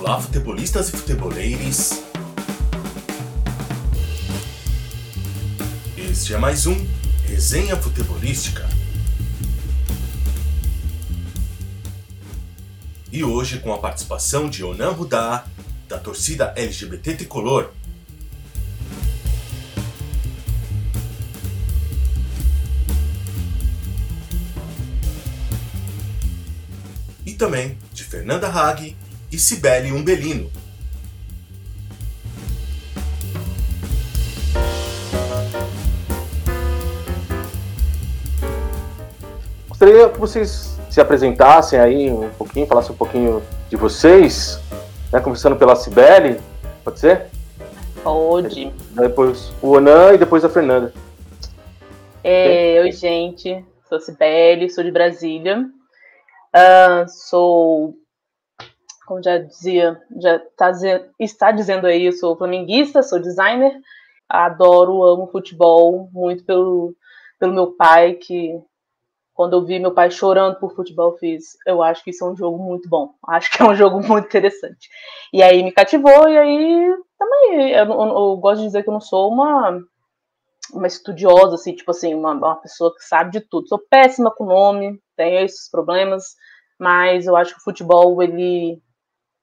Olá, futebolistas e futeboleiros. Este é mais um Resenha Futebolística. E hoje com a participação de Onan Rudá, da torcida LGBT Tricolor. E também de Fernanda Hag e Cibele Umbelino. Gostaria que vocês se apresentassem aí um pouquinho, falassem um pouquinho de vocês, né? Começando pela Cibele, pode ser? Pode. Depois o Onan e depois a Fernanda. É, oi, gente. Sou Cibele, sou de Brasília. Uh, sou, como já dizia, já tá, está dizendo aí, eu sou flamenguista, sou designer. Adoro, amo futebol, muito pelo, pelo meu pai, que quando eu vi meu pai chorando por futebol, fiz, eu acho que isso é um jogo muito bom. Acho que é um jogo muito interessante. E aí me cativou, e aí também, eu, eu, eu gosto de dizer que eu não sou uma uma estudiosa, assim, tipo assim, uma, uma pessoa que sabe de tudo. Sou péssima com nome, tenho esses problemas, mas eu acho que o futebol, ele,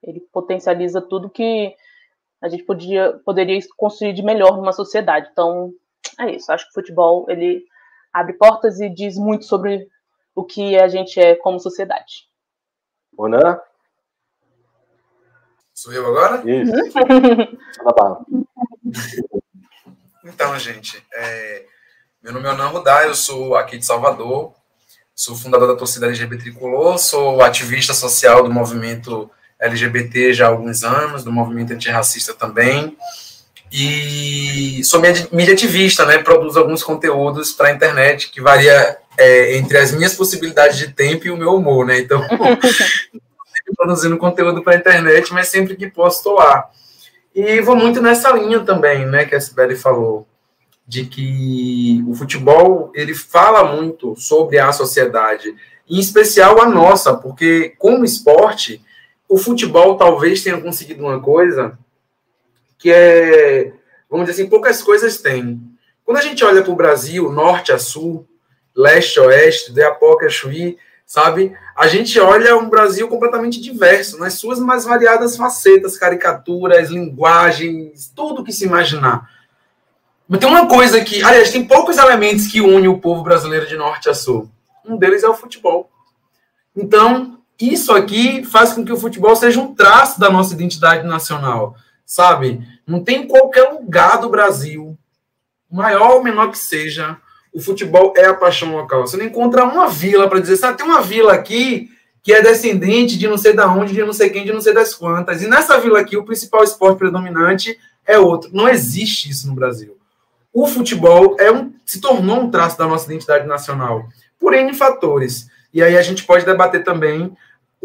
ele potencializa tudo que a gente podia, poderia construir de melhor numa sociedade. Então, é isso. Acho que o futebol, ele abre portas e diz muito sobre o que a gente é como sociedade. Ona? Sou eu agora? Isso. então, gente, é, meu nome é Onan Rudá, eu sou aqui de Salvador, sou fundador da torcida LGBT Tricolor, sou ativista social do movimento LGBT já há alguns anos, do movimento antirracista também, e sou mídia ativista, né, produzo alguns conteúdos para a internet que varia é, entre as minhas possibilidades de tempo e o meu humor, né, então produzindo conteúdo para a internet, mas sempre que posso estou lá. E vou muito nessa linha também, né, que a Sibeli falou, de que o futebol, ele fala muito sobre a sociedade, em especial a nossa, porque como esporte, o futebol talvez tenha conseguido uma coisa que é, vamos dizer assim, poucas coisas têm. Quando a gente olha para o Brasil, norte a sul, leste a oeste, de Apoca a Chuí, sabe? A gente olha um Brasil completamente diverso, nas suas mais variadas facetas, caricaturas, linguagens, tudo que se imaginar. Mas tem uma coisa que, aliás, tem poucos elementos que unem o povo brasileiro de norte a sul. Um deles é o futebol. Então, isso aqui faz com que o futebol seja um traço da nossa identidade nacional, sabe? Não tem qualquer lugar do Brasil, maior ou menor que seja, o futebol é a paixão local. Você não encontra uma vila para dizer, sabe, tem uma vila aqui que é descendente de não sei da onde, de não sei quem, de não sei das quantas. E nessa vila aqui, o principal esporte predominante é outro. Não existe isso no Brasil. O futebol é um, se tornou um traço da nossa identidade nacional, por N fatores. E aí a gente pode debater também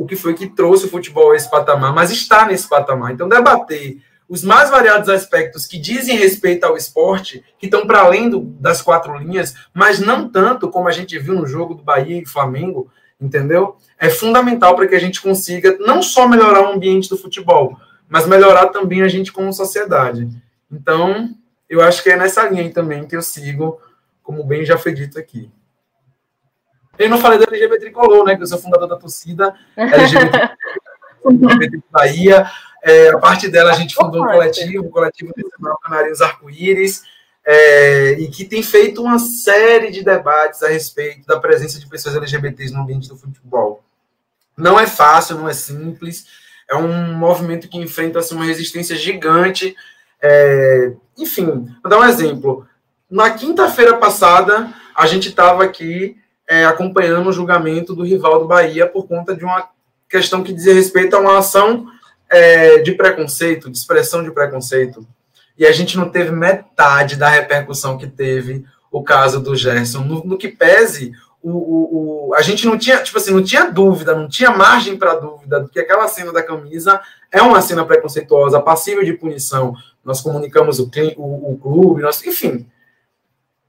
o que foi que trouxe o futebol a esse patamar, mas está nesse patamar. Então, debater os mais variados aspectos que dizem respeito ao esporte, que estão para além do, das quatro linhas, mas não tanto como a gente viu no jogo do Bahia e Flamengo, entendeu? É fundamental para que a gente consiga não só melhorar o ambiente do futebol, mas melhorar também a gente como sociedade. Então, eu acho que é nessa linha também que eu sigo, como bem já foi dito aqui. Eu não falei da LGBT Tricolor, né? Que eu sou fundador da torcida LGBT, LGBT Bahia. É, a parte dela, a gente fundou um coletivo, o coletivo Nacional Canarinhos Arco-Íris, é, e que tem feito uma série de debates a respeito da presença de pessoas LGBTs no ambiente do futebol. Não é fácil, não é simples, é um movimento que enfrenta assim, uma resistência gigante. É, enfim, vou dar um exemplo. Na quinta-feira passada, a gente estava aqui é, acompanhando o julgamento do rival do Bahia por conta de uma questão que dizia respeito a uma ação é, de preconceito, de expressão de preconceito, e a gente não teve metade da repercussão que teve o caso do Gerson. No, no que pese, o, o, o, a gente não tinha, tipo assim, não tinha dúvida, não tinha margem para dúvida que aquela cena da camisa é uma cena preconceituosa, passível de punição. Nós comunicamos o, o, o clube, nós, enfim.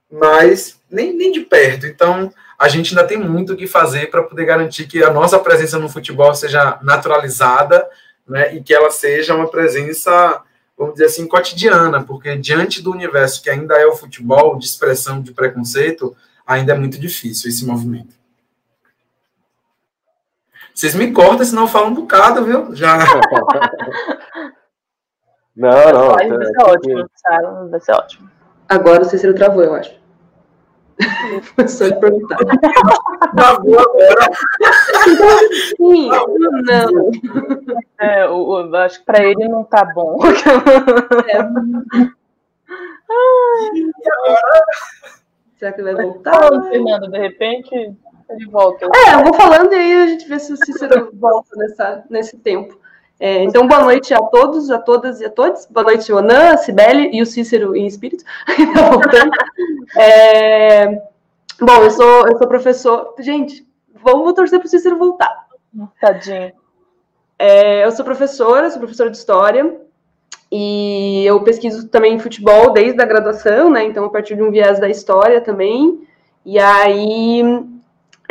Mas nem, nem de perto. Então, a gente ainda tem muito o que fazer para poder garantir que a nossa presença no futebol seja naturalizada né, e que ela seja uma presença, vamos dizer assim, cotidiana, porque diante do universo que ainda é o futebol, de expressão de preconceito, ainda é muito difícil esse movimento. Vocês me cortam, senão eu falo um bocado, viu? Já. não, não. Vai, ser ótimo, vai ser ótimo. Agora o Cícero travou, eu acho. Só de perguntar. Travou agora. Sim, não. É, eu, eu acho que pra ele não tá bom. Será que ele vai voltar? Falando, Fernando, de repente ele volta. É, eu vou falando e aí a gente vê se o Cícero volta nessa, nesse tempo. É, então, boa noite a todos, a todas e a todos. Boa noite, Onan, a Cibele e o Cícero em espírito. É, bom, eu sou, eu sou professor. Gente, vamos torcer para o Cícero voltar. Tadinho. É, eu sou professora, sou professora de história. E eu pesquiso também futebol desde a graduação, né? Então, a partir de um viés da história também. E aí,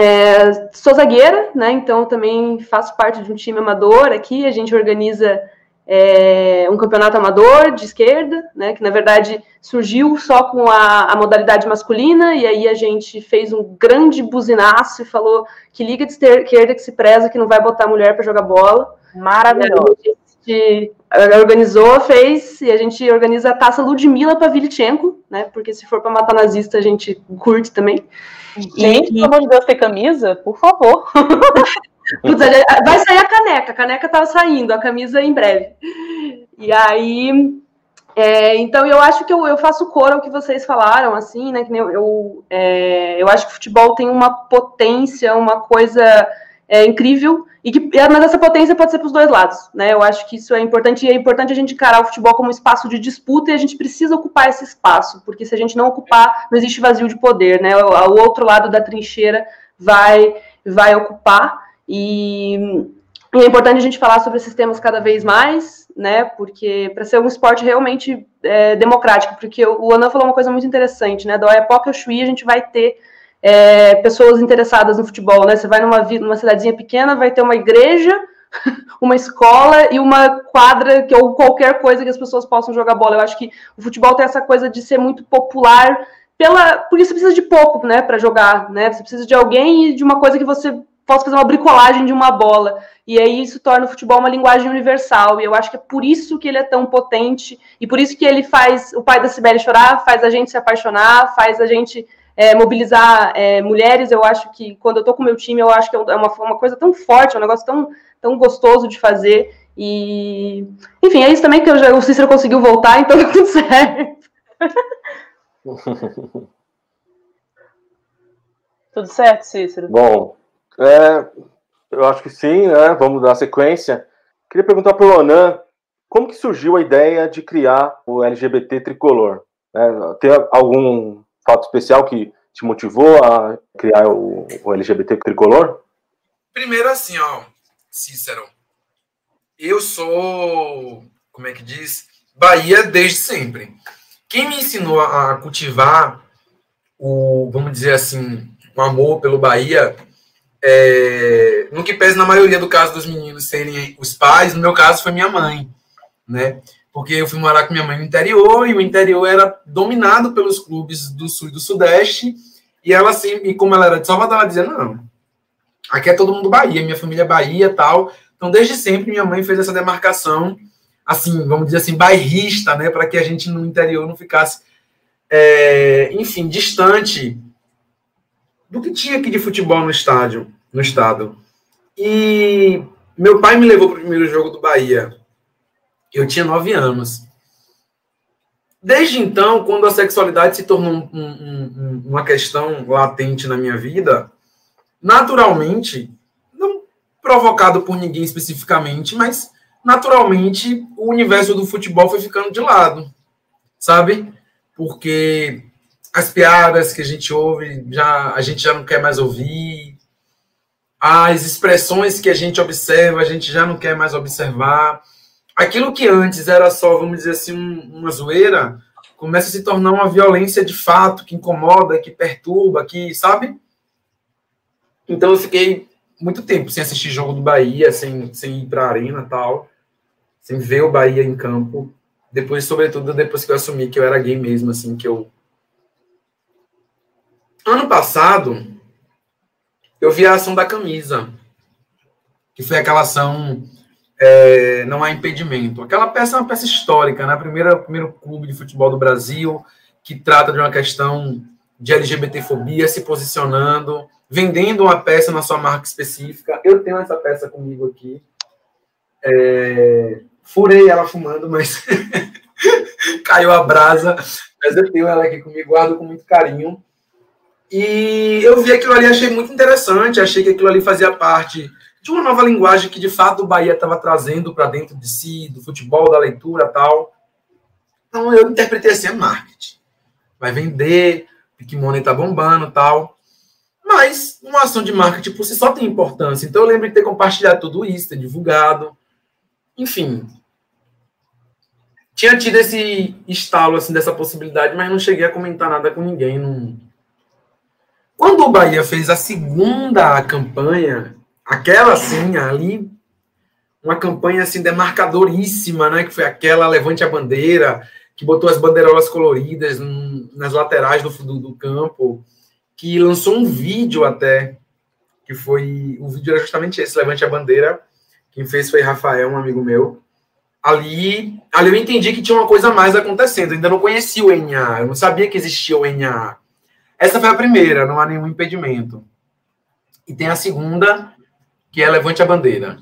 é, sou zagueira, né? Então também faço parte de um time amador aqui. A gente organiza é, um campeonato amador de esquerda, né? Que na verdade surgiu só com a, a, modalidade masculina, e aí a gente fez um grande buzinaço e falou que liga de esquerda que se preza que não vai botar mulher para jogar bola. Maravilhoso. A gente organizou, fez, e a gente organiza a taça Ludmilla Pavlichenko, né? Porque se for para matar nazista, a gente curte também. Gente, pelo amor de Deus, tem camisa? Por favor. Putz, vai sair a caneca, a caneca tá saindo, a camisa em breve. E aí, é, então eu acho que eu, eu faço cor ao que vocês falaram, assim, né? Que eu, eu, é, eu acho que o futebol tem uma potência, uma coisa é, incrível, e que, mas essa potência pode ser para os dois lados, né? Eu acho que isso é importante, e é importante a gente encarar o futebol como um espaço de disputa, e a gente precisa ocupar esse espaço, porque se a gente não ocupar, não existe vazio de poder, né? O, o outro lado da trincheira vai, vai ocupar, e, e é importante a gente falar sobre esses temas cada vez mais, né? Porque para ser um esporte realmente é, democrático, porque o Ana falou uma coisa muito interessante, né? Oiapoque ao Chuí a gente vai ter é, pessoas interessadas no futebol, né? Você vai numa, numa cidadezinha pequena, vai ter uma igreja, uma escola e uma quadra que, ou qualquer coisa que as pessoas possam jogar bola. Eu acho que o futebol tem essa coisa de ser muito popular pela, porque você precisa de pouco, né, para jogar, né? Você precisa de alguém e de uma coisa que você possa fazer uma bricolagem de uma bola. E aí isso torna o futebol uma linguagem universal. E eu acho que é por isso que ele é tão potente e por isso que ele faz o pai da Sibeli chorar, faz a gente se apaixonar, faz a gente é, mobilizar é, mulheres, eu acho que quando eu tô com o meu time, eu acho que é uma, uma coisa tão forte, é um negócio tão, tão gostoso de fazer. E, enfim, é isso também que eu já, o Cícero conseguiu voltar, então tá tudo certo. tudo certo, Cícero? Bom, é, eu acho que sim, né? Vamos dar sequência. Queria perguntar para o Onan como que surgiu a ideia de criar o LGBT tricolor? É, tem algum fato especial que te motivou a criar o, o LGBT tricolor? Primeiro, assim, ó, Cícero, eu sou, como é que diz, Bahia desde sempre. Quem me ensinou a cultivar o, vamos dizer assim, o amor pelo Bahia, é, no que pese na maioria do caso dos meninos serem os pais, no meu caso foi minha mãe, né? Porque eu fui morar com minha mãe no interior e o interior era dominado pelos clubes do sul e do sudeste. E ela assim, e como ela era de Salvador, ela dizia: Não, aqui é todo mundo Bahia, minha família é Bahia tal. Então, desde sempre, minha mãe fez essa demarcação, assim, vamos dizer assim, bairrista, né, para que a gente no interior não ficasse, é, enfim, distante do que tinha aqui de futebol no estádio, no estado. E meu pai me levou para o primeiro jogo do Bahia eu tinha nove anos. Desde então, quando a sexualidade se tornou um, um, uma questão latente na minha vida, naturalmente, não provocado por ninguém especificamente, mas naturalmente o universo do futebol foi ficando de lado, sabe? Porque as piadas que a gente ouve, já a gente já não quer mais ouvir, as expressões que a gente observa, a gente já não quer mais observar aquilo que antes era só, vamos dizer assim, uma zoeira, começa a se tornar uma violência de fato, que incomoda, que perturba, que, sabe? Então eu fiquei muito tempo sem assistir jogo do Bahia, sem, sem ir para a arena tal. sem ver o Bahia em campo. Depois, sobretudo, depois que eu assumi que eu era gay mesmo, assim, que eu. Ano passado, eu vi a ação da camisa, que foi aquela ação é, Não Há Impedimento. Aquela peça é uma peça histórica, né? Primeira, primeiro clube de futebol do Brasil que trata de uma questão de LGBTfobia, se posicionando, vendendo uma peça na sua marca específica. Eu tenho essa peça comigo aqui. É, furei ela fumando, mas caiu a brasa. Mas eu tenho ela aqui comigo, guardo com muito carinho. E eu vi aquilo ali, achei muito interessante, achei que aquilo ali fazia parte de uma nova linguagem que de fato o Bahia estava trazendo para dentro de si, do futebol, da leitura tal. Então eu interpretei assim, é marketing. Vai vender, Pikmoney tá bombando tal. Mas uma ação de marketing por si só tem importância. Então eu lembro de ter compartilhado tudo isso, ter divulgado. Enfim. Tinha tido esse estalo assim, dessa possibilidade, mas não cheguei a comentar nada com ninguém. Não... Quando o Bahia fez a segunda campanha, aquela assim, ali, uma campanha assim demarcadoríssima, né? Que foi aquela Levante a Bandeira, que botou as bandeirolas coloridas nas laterais do, do, do campo, que lançou um vídeo até, que foi. O vídeo era justamente esse, Levante a Bandeira quem fez foi Rafael, um amigo meu. Ali, ali eu entendi que tinha uma coisa mais acontecendo. Eu ainda não conhecia o NA, eu não sabia que existia o NA. Essa foi a primeira, não há nenhum impedimento. E tem a segunda, que é Levante a Bandeira.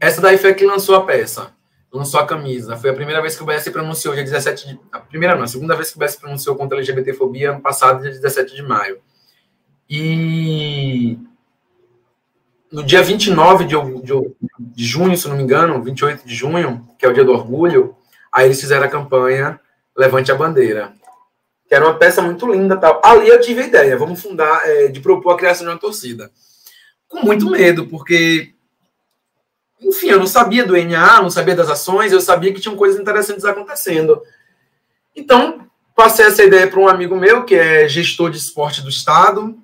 Essa daí foi a que lançou a peça, lançou a camisa. Foi a primeira vez que o BS se pronunciou, dia 17 de... A primeira não, a segunda vez que o BS se pronunciou contra a LGBTfobia, ano passado, dia 17 de maio. E no dia 29 de, de, de junho, se não me engano, 28 de junho, que é o dia do orgulho, aí eles fizeram a campanha Levante a Bandeira, que era uma peça muito linda tal. Ali eu tive a ideia, vamos fundar, é, de propor a criação de uma torcida. Com muito medo, porque, enfim, eu não sabia do NA, não sabia das ações, eu sabia que tinham coisas interessantes acontecendo. Então, passei essa ideia para um amigo meu, que é gestor de esporte do Estado,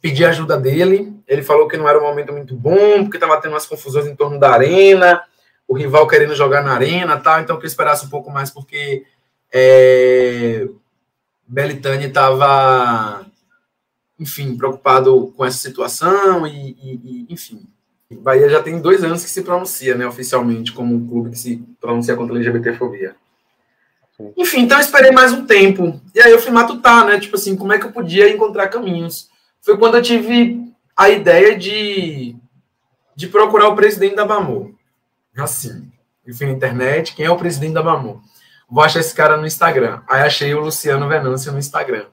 pedi ajuda dele. Ele falou que não era um momento muito bom, porque estava tendo umas confusões em torno da arena, o rival querendo jogar na arena tal, então que eu esperasse um pouco mais, porque é, Belitani estava, enfim, preocupado com essa situação e, e, e, enfim. Bahia já tem dois anos que se pronuncia, né, oficialmente, como um clube que se pronuncia contra a LGBTfobia. Enfim, então eu esperei mais um tempo. E aí eu fui matutar, né? Tipo assim, como é que eu podia encontrar caminhos foi quando eu tive a ideia de, de procurar o presidente da Bamor. Assim, eu fui na internet, quem é o presidente da Bamor? Vou achar esse cara no Instagram. Aí achei o Luciano Venâncio no Instagram.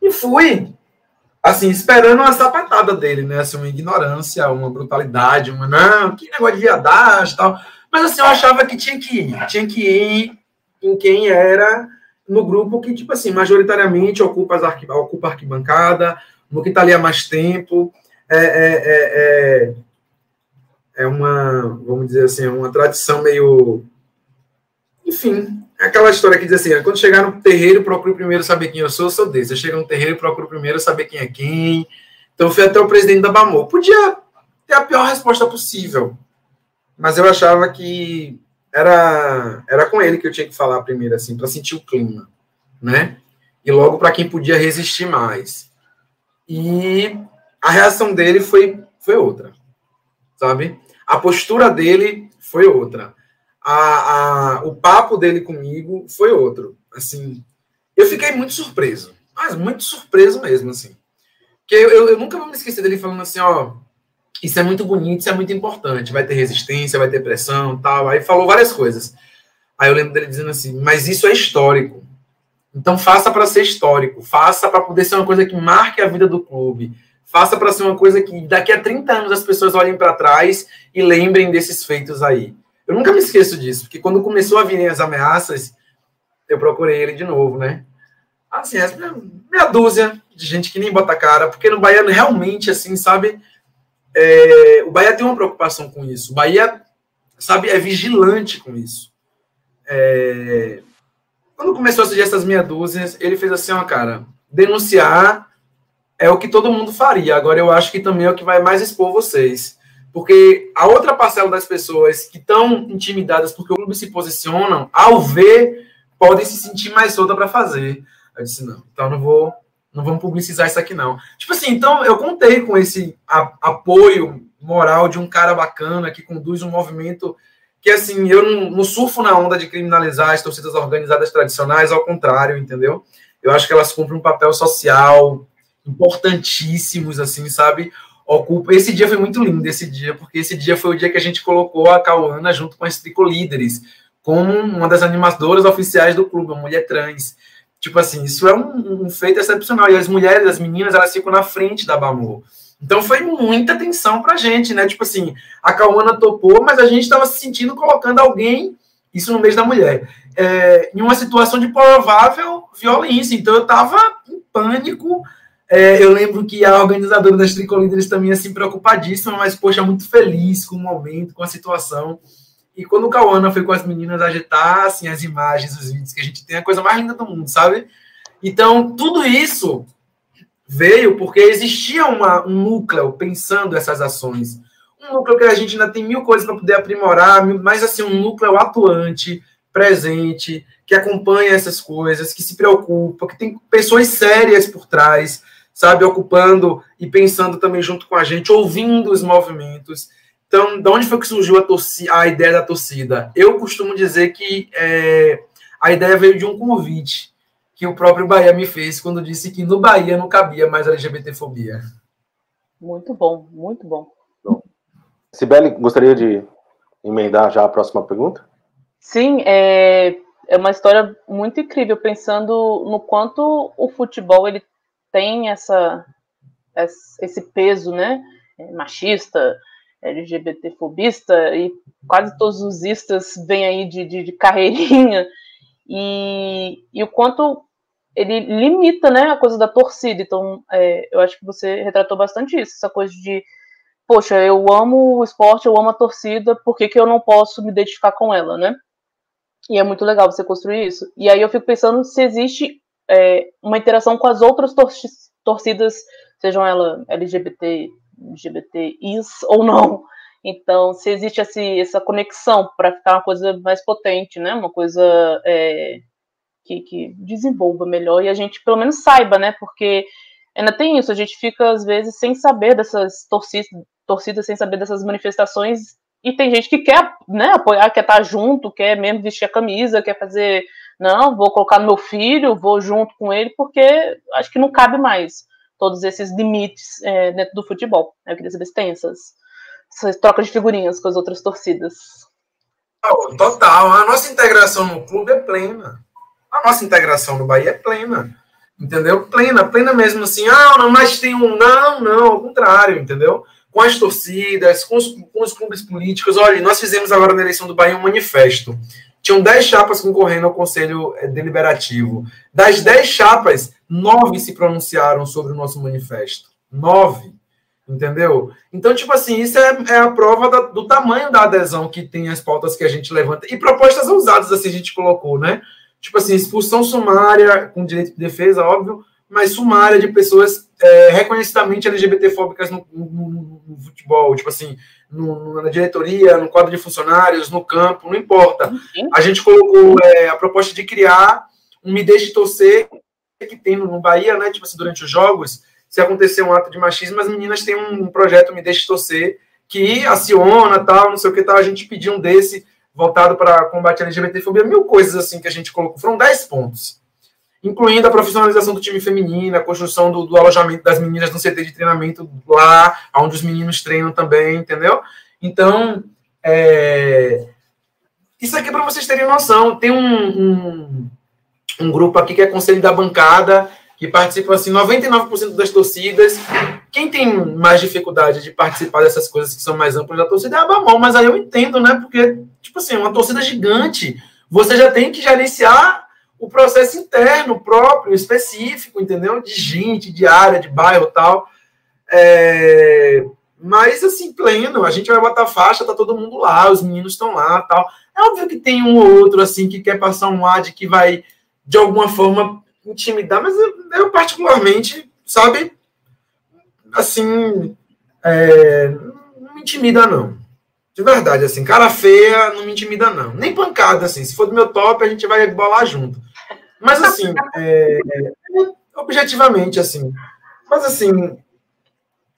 E fui, assim, esperando uma sapatada dele, né? Assim, uma ignorância, uma brutalidade, uma, não, que negócio de viadagem e tal. Mas, assim, eu achava que tinha que ir. Tinha que ir em quem era no grupo que, tipo assim, majoritariamente ocupa, as arqui, ocupa a arquibancada, no que está ali há mais tempo. É, é, é, é, é, uma, vamos dizer assim, uma tradição meio. Enfim, é aquela história que diz assim: quando chegar no terreiro, procure primeiro saber quem eu sou, sou desse. Eu chego no terreiro, procuro primeiro saber quem é quem. Então, fui até o presidente da Bamor. Podia ter a pior resposta possível, mas eu achava que era, era com ele que eu tinha que falar primeiro, assim, para sentir o clima, né? E logo para quem podia resistir mais. E a reação dele foi, foi outra, sabe? A postura dele foi outra. A, a, o papo dele comigo foi outro. Assim, eu fiquei muito surpreso, mas muito surpreso mesmo, assim. Que eu, eu, eu nunca vou me esquecer dele falando assim, ó, isso é muito bonito, isso é muito importante, vai ter resistência, vai ter pressão, tal. Aí falou várias coisas. Aí eu lembro dele dizendo assim, mas isso é histórico. Então faça para ser histórico, faça para poder ser uma coisa que marque a vida do clube, faça para ser uma coisa que daqui a 30 anos as pessoas olhem para trás e lembrem desses feitos aí. Eu nunca me esqueço disso, porque quando começou a virem as ameaças, eu procurei ele de novo, né? Assim, meia dúzia de gente que nem bota cara, porque no Bahia realmente, assim, sabe, é, o Bahia tem uma preocupação com isso. O Bahia, sabe, é vigilante com isso. É, quando começou a surgir essas meia dúzias, ele fez assim, ó, cara, denunciar é o que todo mundo faria. Agora eu acho que também é o que vai mais expor vocês. Porque a outra parcela das pessoas que estão intimidadas porque o clube se posicionam, ao ver, podem se sentir mais solta para fazer. Eu disse, não, então não vou, não vamos publicizar isso aqui, não. Tipo assim, então eu contei com esse a, apoio moral de um cara bacana que conduz um movimento que, assim, eu não, não surfo na onda de criminalizar as torcidas organizadas tradicionais, ao contrário, entendeu? Eu acho que elas cumprem um papel social importantíssimos, assim, sabe? Ocupa. Esse dia foi muito lindo, esse dia, porque esse dia foi o dia que a gente colocou a Cauana junto com as Tricolíderes, como uma das animadoras oficiais do clube, uma mulher trans. Tipo assim, isso é um, um feito excepcional. E as mulheres, as meninas, elas ficam na frente da Bamor. Então foi muita atenção pra gente, né? Tipo assim, a Cauana topou, mas a gente estava se sentindo colocando alguém, isso no mês da mulher, é, em uma situação de provável violência. Então eu tava em pânico. É, eu lembro que a organizadora das Tricolíderes também assim preocupadíssima, mas poxa, muito feliz com o momento, com a situação. E quando o Cauana foi com as meninas agitar assim, as imagens, os vídeos que a gente tem, é a coisa mais linda do mundo, sabe? Então, tudo isso veio porque existia uma, um núcleo pensando essas ações. Um núcleo que a gente ainda tem mil coisas para poder aprimorar, mas assim, um núcleo atuante, presente, que acompanha essas coisas, que se preocupa, que tem pessoas sérias por trás, sabe, ocupando e pensando também junto com a gente, ouvindo os movimentos. Então, de onde foi que surgiu a, torcida, a ideia da torcida? Eu costumo dizer que é, a ideia veio de um convite que o próprio Bahia me fez quando disse que no Bahia não cabia mais LGBTfobia. Muito bom, muito bom. bom. Sibeli, gostaria de emendar já a próxima pergunta? Sim, é, é uma história muito incrível, pensando no quanto o futebol ele tem essa, esse peso, né, machista, LGBTfobista e quase todos os istas vêm aí de, de, de carreirinha e, e, o quanto ele limita né, a coisa da torcida. Então, é, eu acho que você retratou bastante isso, essa coisa de, poxa, eu amo o esporte, eu amo a torcida, por que, que eu não posso me identificar com ela, né? E é muito legal você construir isso. E aí eu fico pensando se existe é, uma interação com as outras tor torcidas, sejam elas LGBT, LGBTIs ou não. Então, se existe assim, essa conexão para ficar uma coisa mais potente, né? Uma coisa é, que, que, desenvolva melhor e a gente pelo menos saiba, né? Porque ainda tem isso, a gente fica às vezes sem saber dessas torcidas, torcidas sem saber dessas manifestações e tem gente que quer, né, apoiar, quer estar junto, quer mesmo vestir a camisa, quer fazer, não, vou colocar no meu filho, vou junto com ele, porque acho que não cabe mais todos esses limites é, dentro do futebol. Eu queria saber se tem essas, essas trocas de figurinhas com as outras torcidas. Total. A nossa integração no clube é plena. A nossa integração no Bahia é plena. Entendeu? Plena, plena mesmo assim. Ah, não, mas tem um. Não, não, ao contrário, entendeu? Com as torcidas, com os, com os clubes políticos. Olha, nós fizemos agora na eleição do Bahia um manifesto. Tinham 10 chapas concorrendo ao Conselho eh, Deliberativo. Das 10 chapas, nove se pronunciaram sobre o nosso manifesto. Nove. Entendeu? Então, tipo assim, isso é, é a prova da, do tamanho da adesão que tem as pautas que a gente levanta. E propostas ousadas, assim, a gente colocou, né? Tipo assim, expulsão sumária, com direito de defesa, óbvio, mas sumária de pessoas é, reconhecidamente LGBTfóbicas no, no, no, futebol, tipo assim, no, na diretoria, no quadro de funcionários, no campo, não importa. Uhum. A gente colocou é, a proposta de criar um Me Deixe Torcer, que tem no Bahia, né? Tipo assim, durante os jogos, se acontecer um ato de machismo, as meninas têm um projeto Me Deixe Torcer, que aciona, tal, não sei o que tal, a gente pediu um desse voltado para combate à LGBTfobia, mil coisas assim que a gente colocou, foram 10 pontos incluindo a profissionalização do time feminino, a construção do, do, alojamento das meninas no CT de treinamento lá, onde os meninos treinam também, entendeu? Então, é... isso aqui é para vocês terem noção. Tem um, um, um, grupo aqui que é Conselho da Bancada, que participa, assim, 99% das torcidas. Quem tem mais dificuldade de participar dessas coisas que são mais amplas da torcida é a Bamol, mas aí eu entendo, né? Porque, tipo assim, uma torcida gigante, você já tem que gerenciar o processo interno próprio, específico, entendeu? De gente, de área, de bairro tal. É... Mas, assim, pleno, a gente vai botar faixa, tá todo mundo lá, os meninos estão lá tal. É óbvio que tem um ou outro, assim, que quer passar um ad que vai, de alguma forma, intimidar, mas eu, particularmente, sabe, assim, é, não me intimida, não. De verdade, assim, cara feia não me intimida, não. Nem pancada, assim. Se for do meu top, a gente vai bolar junto. Mas, assim, é, objetivamente, assim. Mas, assim,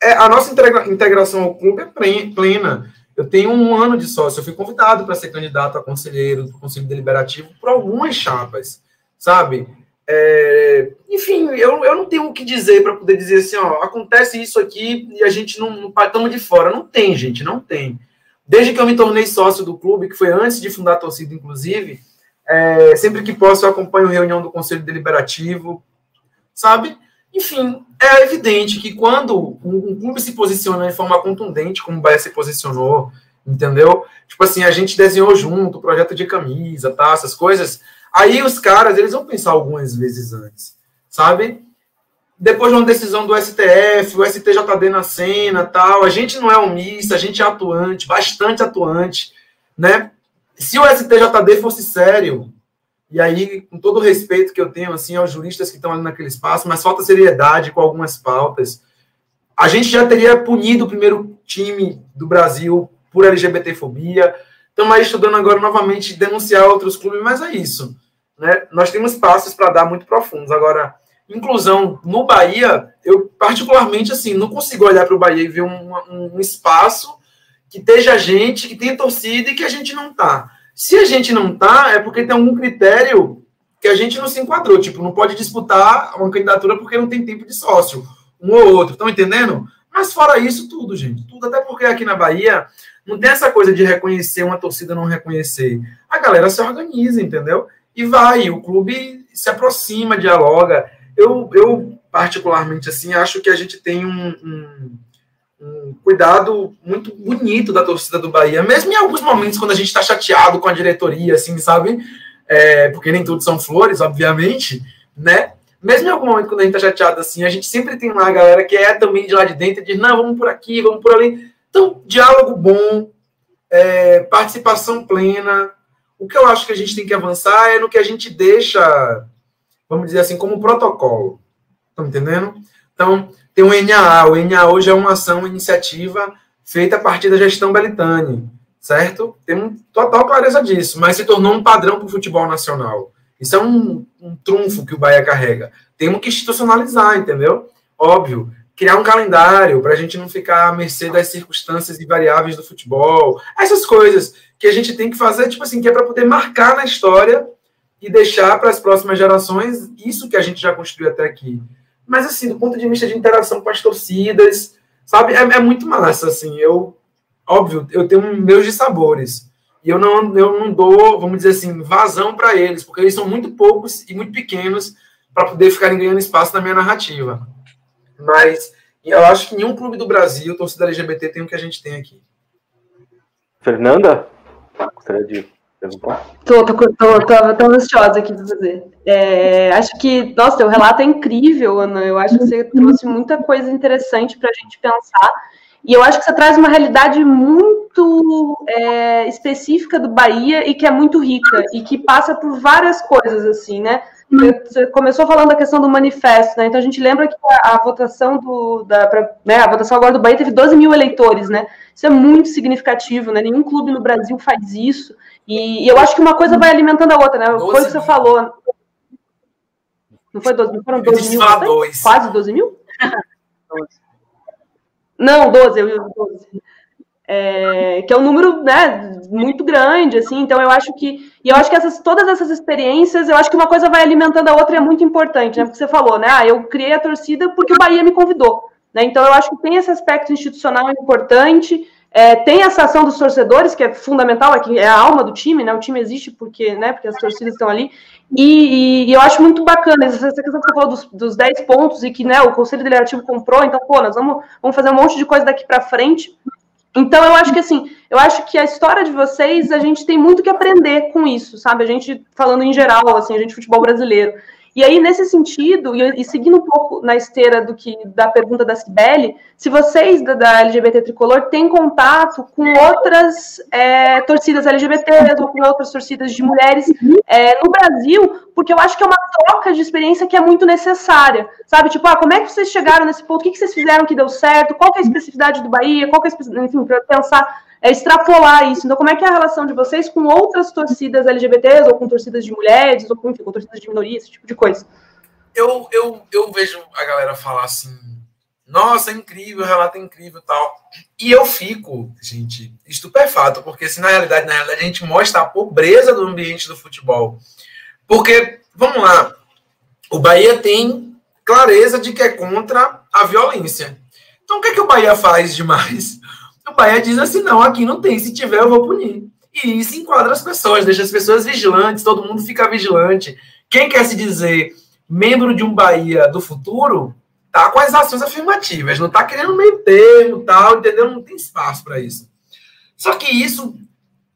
é, a nossa integra integração ao clube é plena. Eu tenho um ano de sócio. Eu fui convidado para ser candidato a conselheiro do Conselho Deliberativo por algumas chapas, sabe? É, enfim, eu, eu não tenho o que dizer para poder dizer assim, ó, acontece isso aqui e a gente não estamos de fora. Não tem, gente, não tem. Desde que eu me tornei sócio do clube, que foi antes de fundar a torcida, inclusive, é, sempre que posso eu acompanho reunião do Conselho Deliberativo, sabe? Enfim, é evidente que quando um, clube se posiciona de forma contundente, como o Bahia se posicionou, entendeu? Tipo assim, a gente desenhou junto projeto de camisa, tá? Essas coisas. Aí os caras, eles vão pensar algumas vezes antes, sabe? Depois de uma decisão do STF, o STJD na cena, tal, a gente não é omissa, a gente é atuante, bastante atuante, né? Se o STJD fosse sério, e aí, com todo o respeito que eu tenho assim aos juristas que estão ali naquele espaço, mas falta seriedade com algumas pautas. A gente já teria punido o primeiro time do Brasil por LGBTfobia. Estamos aí estudando agora novamente denunciar outros clubes, mas é isso. Né? Nós temos passos para dar muito profundos. Agora, inclusão no Bahia, eu particularmente assim não consigo olhar para o Bahia e ver um, um espaço que esteja gente, que tenha torcida e que a gente não está. Se a gente não tá, é porque tem algum critério que a gente não se enquadrou. Tipo, não pode disputar uma candidatura porque não tem tempo de sócio. Um ou outro. Estão entendendo? Mas fora isso, tudo, gente. Tudo. Até porque aqui na Bahia não tem essa coisa de reconhecer uma torcida não reconhecer. A galera se organiza, entendeu? E vai. O clube se aproxima, dialoga. Eu, eu particularmente, assim, acho que a gente tem um, um um cuidado muito bonito da torcida do Bahia, mesmo em alguns momentos quando a gente está chateado com a diretoria, assim, sabe? É, porque nem tudo são flores, obviamente, né? Mesmo em algum momento quando a gente está chateado assim, a gente sempre tem lá a galera que é também de lá de dentro e diz, não, vamos por aqui, vamos por ali. Então, diálogo bom, é, participação plena. O que eu acho que a gente tem que avançar é no que a gente deixa, vamos dizer assim, como protocolo. Estão entendendo? Então, tem o NAA. O NAA hoje é uma ação, uma iniciativa feita a partir da gestão Belitani, certo? Tem um total clareza disso, mas se tornou um padrão para o futebol nacional. Isso é um, um trunfo que o Bahia carrega. Temos que institucionalizar, entendeu? Óbvio, criar um calendário para a gente não ficar à mercê das circunstâncias e variáveis do futebol. Essas coisas que a gente tem que fazer, tipo assim, que é para poder marcar na história e deixar para as próximas gerações isso que a gente já construiu até aqui. Mas, assim, do ponto de vista de interação com as torcidas, sabe? É, é muito massa, assim. Eu, óbvio, eu tenho meus dissabores. E eu não, eu não dou, vamos dizer assim, vazão para eles, porque eles são muito poucos e muito pequenos para poder ficarem ganhando espaço na minha narrativa. Mas eu acho que nenhum clube do Brasil, torcida LGBT, tem o que a gente tem aqui. Fernanda? Gostaria de perguntar? Tô, tô, tô, tô, tô ansiosa aqui para fazer. É, acho que, nossa, teu relato é incrível, Ana. Eu acho que você trouxe muita coisa interessante para a gente pensar. E eu acho que você traz uma realidade muito é, específica do Bahia e que é muito rica e que passa por várias coisas, assim, né? Você começou falando da questão do manifesto, né? Então a gente lembra que a, a votação do, da, pra, né, a votação agora do Bahia teve 12 mil eleitores, né? Isso é muito significativo, né? Nenhum clube no Brasil faz isso. E, e eu acho que uma coisa vai alimentando a outra, né? Foi o que você falou. Não foi 12 mil? Foram 12 mil? Quase 12 mil? Não, 12, eu ia 12. É, que é um número né, muito grande, assim, então eu acho que, e eu acho que essas, todas essas experiências, eu acho que uma coisa vai alimentando a outra e é muito importante, né, porque você falou, né, ah, eu criei a torcida porque o Bahia me convidou, né, então eu acho que tem esse aspecto institucional importante, é, tem essa ação dos torcedores, que é fundamental, é, que é a alma do time, né? O time existe porque, né, porque as torcidas estão ali. E, e, e eu acho muito bacana essa questão que você falou dos, dos 10 pontos e que né, o Conselho Deliberativo comprou, então, pô, nós vamos, vamos fazer um monte de coisa daqui para frente. Então, eu acho que assim, eu acho que a história de vocês, a gente tem muito que aprender com isso, sabe? A gente, falando em geral, assim, a gente futebol brasileiro. E aí, nesse sentido, e, e, seguindo um pouco na esteira do que da pergunta da Cibele, se vocês da, da LGBT Tricolor têm contato com outras é, torcidas LGBTs ou com outras torcidas de mulheres é, no Brasil, porque eu acho que é uma troca de experiência que é muito necessária, sabe? Tipo, ah, como é que vocês chegaram nesse ponto? O que, que vocês fizeram que deu certo? Qual é a especificidade do Bahia? Qual é a, enfim, para pensar é extrapolar isso. Então, como é que é a relação de vocês com outras torcidas LGBTs, ou com torcidas de mulheres, ou com, enfim, com torcidas de minorias, esse tipo de coisa? Eu, eu, eu vejo a galera falar assim, nossa, é incrível, o relato é incrível tal. E eu fico, gente, estupefato, porque assim, na realidade, na realidade, a gente mostra a pobreza do ambiente do futebol. Porque, vamos lá, o Bahia tem clareza de que é contra a violência. Então, o que, é que o Bahia faz demais? O Bahia diz assim: não, aqui não tem, se tiver eu vou punir. E isso enquadra as pessoas, deixa as pessoas vigilantes, todo mundo fica vigilante. Quem quer se dizer membro de um Bahia do futuro, tá com as ações afirmativas, não tá querendo meio termo, tal, entendeu? Não tem espaço para isso. Só que isso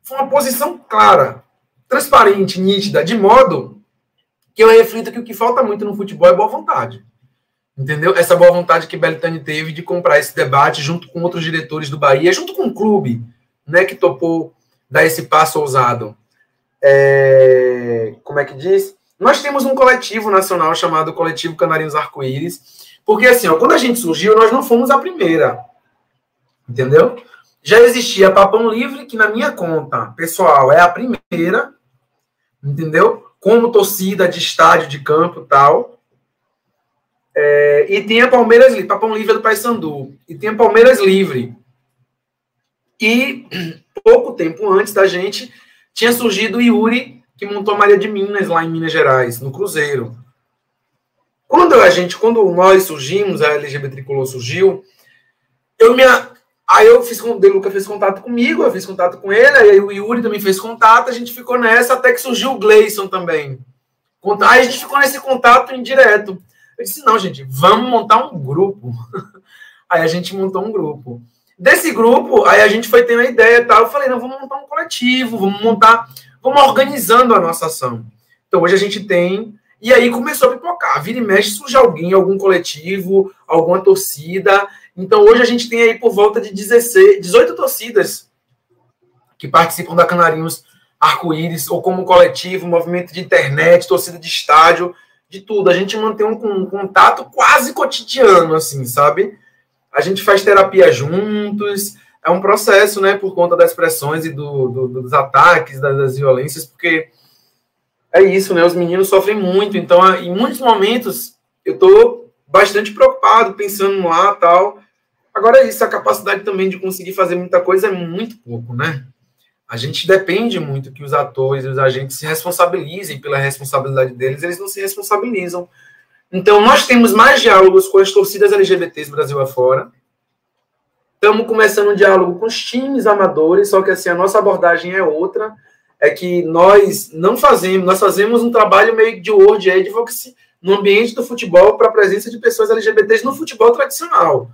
foi uma posição clara, transparente, nítida, de modo que eu reflito que o que falta muito no futebol é boa vontade. Entendeu? Essa boa vontade que Belitani teve de comprar esse debate junto com outros diretores do Bahia, junto com o clube, né, que topou dar esse passo ousado. É, como é que diz? Nós temos um coletivo nacional chamado Coletivo Canarinhos Arco-Íris, porque assim, ó, quando a gente surgiu, nós não fomos a primeira. Entendeu? Já existia Papão Livre, que na minha conta pessoal é a primeira, entendeu? Como torcida de estádio, de campo tal. É, e tem a Palmeiras Livre, Papão Livre é do Paysandu. E tem a Palmeiras Livre. E pouco tempo antes da gente, tinha surgido o Yuri, que montou a Maria de Minas, lá em Minas Gerais, no Cruzeiro. Quando a gente, quando nós surgimos, a LGBT Tricolor surgiu, eu me. Aí eu fiz, o De fez contato comigo, eu fiz contato com ele, aí o Yuri também fez contato, a gente ficou nessa até que surgiu o Gleison também. Aí a gente ficou nesse contato indireto. Eu disse, não, gente, vamos montar um grupo. aí a gente montou um grupo. Desse grupo, aí a gente foi tendo a ideia e tal. Eu falei, não, vamos montar um coletivo, vamos montar, vamos organizando a nossa ação. Então hoje a gente tem. E aí começou a pipocar. Vira e mexe, surge alguém, algum coletivo, alguma torcida. Então hoje a gente tem aí por volta de 16, 18 torcidas que participam da Canarinhos Arco-Íris, ou como coletivo, movimento de internet, torcida de estádio de tudo. A gente mantém um, um, contato quase cotidiano, assim, sabe? A gente faz terapia juntos. É um processo, né, por conta das pressões e do, do, dos ataques, das, das, violências, porque é isso, né? Os meninos sofrem muito. Então, em muitos momentos, eu estou bastante preocupado, pensando lá tal. Agora, isso, a capacidade também de conseguir fazer muita coisa é muito pouco, né? A gente depende muito que os atores e os agentes se responsabilizem pela responsabilidade deles, eles não se responsabilizam. Então, nós temos mais diálogos com as torcidas LGBTs Brasil afora. Estamos começando um diálogo com os times amadores, só que assim, a nossa abordagem é outra. É que nós não fazemos, nós fazemos um trabalho meio de word advocacy no ambiente do futebol para a presença de pessoas LGBTs no futebol tradicional.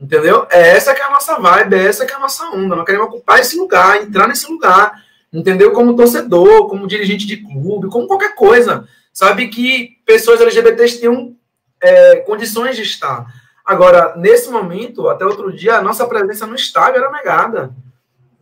Entendeu? É essa que é a nossa vibe, é essa que é a nossa onda. Nós queremos ocupar esse lugar, entrar nesse lugar. Entendeu? Como torcedor, como dirigente de clube, como qualquer coisa. Sabe que pessoas LGBTs tenham é, condições de estar. Agora, nesse momento, até outro dia, a nossa presença no estádio era negada.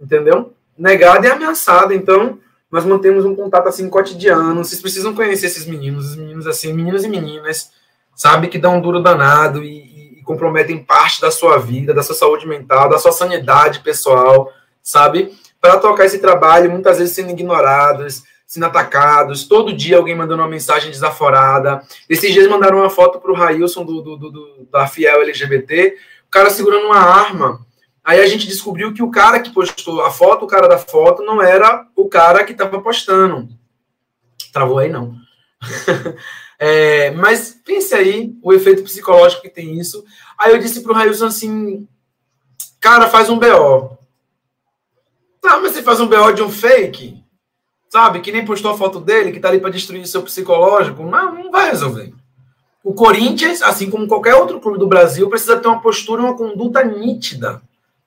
Entendeu? Negada e ameaçada. Então, nós mantemos um contato assim cotidiano. Vocês precisam conhecer esses meninos, os meninos assim, meninos e meninas, sabe, que dão um duro danado e, comprometem parte da sua vida, da sua saúde mental, da sua sanidade pessoal, sabe? Para tocar esse trabalho, muitas vezes sendo ignorados, sendo atacados, todo dia alguém mandando uma mensagem desaforada. Esses dias mandaram uma foto para o Railson do, do, do, da Fiel LGBT, o cara segurando uma arma. Aí a gente descobriu que o cara que postou a foto, o cara da foto, não era o cara que estava postando. Travou aí, não. É, mas pense aí o efeito psicológico que tem isso. Aí eu disse pro Railson assim, cara, faz um BO. Tá, mas você faz um BO de um fake, sabe? Que nem postou a foto dele, que tá ali para destruir o seu psicológico. Não, não vai resolver. O Corinthians, assim como qualquer outro clube do Brasil, precisa ter uma postura, uma conduta nítida.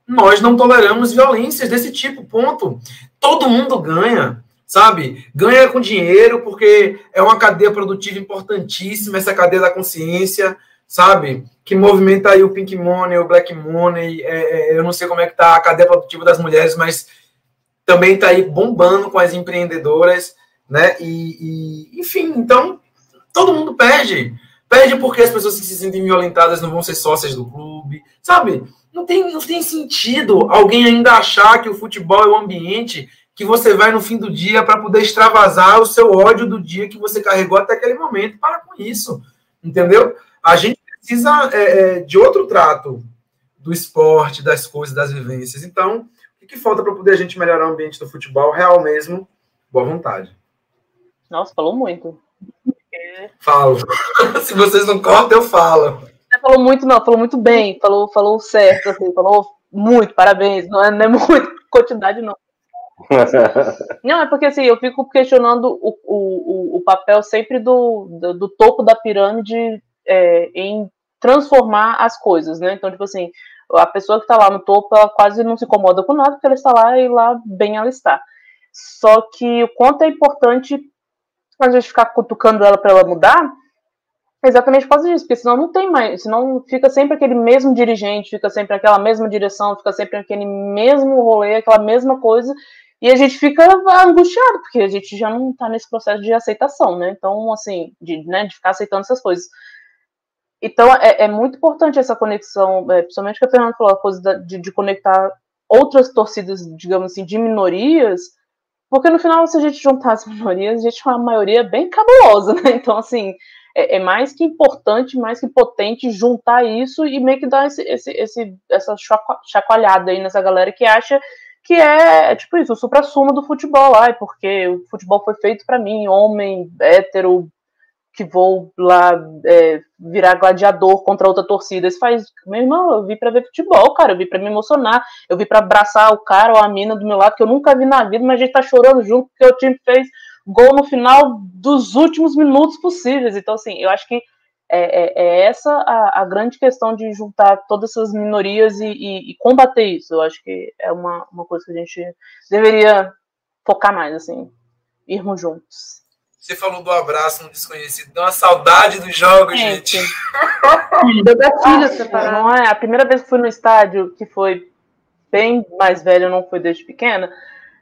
Nós não toleramos violências desse tipo, ponto. Todo mundo ganha sabe? Ganha com dinheiro, porque é uma cadeia produtiva importantíssima, essa cadeia da consciência, sabe? Que movimenta aí o Pink Money, o Black Money, é, é, eu não sei como é que tá a cadeia produtiva das mulheres, mas também está aí bombando com as empreendedoras, né? E, e, enfim, então todo mundo perde. Perde porque as pessoas que se sentem violentadas não vão ser sócias do clube, sabe? Não tem, não tem sentido alguém ainda achar que o futebol é o ambiente que você vai no fim do dia para poder extravasar o seu ódio do dia que você carregou até aquele momento. Para com isso, entendeu? A gente precisa é, é, de outro trato do esporte, das coisas, das vivências. Então, o que, que falta para poder a gente melhorar o ambiente do futebol? Real mesmo, boa vontade. Nossa, falou muito. Falo. Se vocês não cortam, eu falo. Você falou muito, não, falou muito bem, falou, falou certo, assim, falou muito, parabéns. Não é, não é muito quantidade, não. Não, é porque assim, eu fico questionando o, o, o papel sempre do, do, do topo da pirâmide é, em transformar as coisas, né? Então, tipo assim, a pessoa que está lá no topo, ela quase não se incomoda com nada, porque ela está lá e lá bem ela está. Só que o quanto é importante a gente ficar cutucando ela para ela mudar, exatamente por causa disso, porque senão não tem mais, senão fica sempre aquele mesmo dirigente, fica sempre aquela mesma direção, fica sempre aquele mesmo rolê, aquela mesma coisa, e a gente fica angustiado, porque a gente já não está nesse processo de aceitação, né? Então, assim, de, né, de ficar aceitando essas coisas. Então, é, é muito importante essa conexão, é, principalmente que a Fernanda falou, a coisa da, de, de conectar outras torcidas, digamos assim, de minorias, porque no final, se a gente juntar as minorias, a gente tem uma maioria bem cabulosa, né? Então, assim, é, é, mais que importante, mais que potente juntar isso e meio que dar esse, esse, esse, essa chacoalhada aí nessa galera que acha que é, tipo isso, o supra-sumo do futebol. Ai, porque o futebol foi feito para mim, homem, hétero, que vou lá é, virar gladiador contra outra torcida. Isso faz, meu irmão, eu vi para ver futebol, cara, eu vi para me emocionar, eu vi para abraçar o cara ou a mina do meu lado que eu nunca vi na vida, mas a gente tá chorando junto porque o time fez gol no final dos últimos minutos possíveis. Então, assim, eu acho que é, é, é essa a, a, grande questão de juntar todas essas minorias e, e, e, combater isso. Eu acho que é uma, uma coisa que a gente deveria focar mais, assim, irmos juntos. Você falou do abraço no desconhecido, dá uma saudade dos jogos, gente. gente. não é? A primeira vez que fui no estádio, que foi bem mais velho, não foi desde pequena,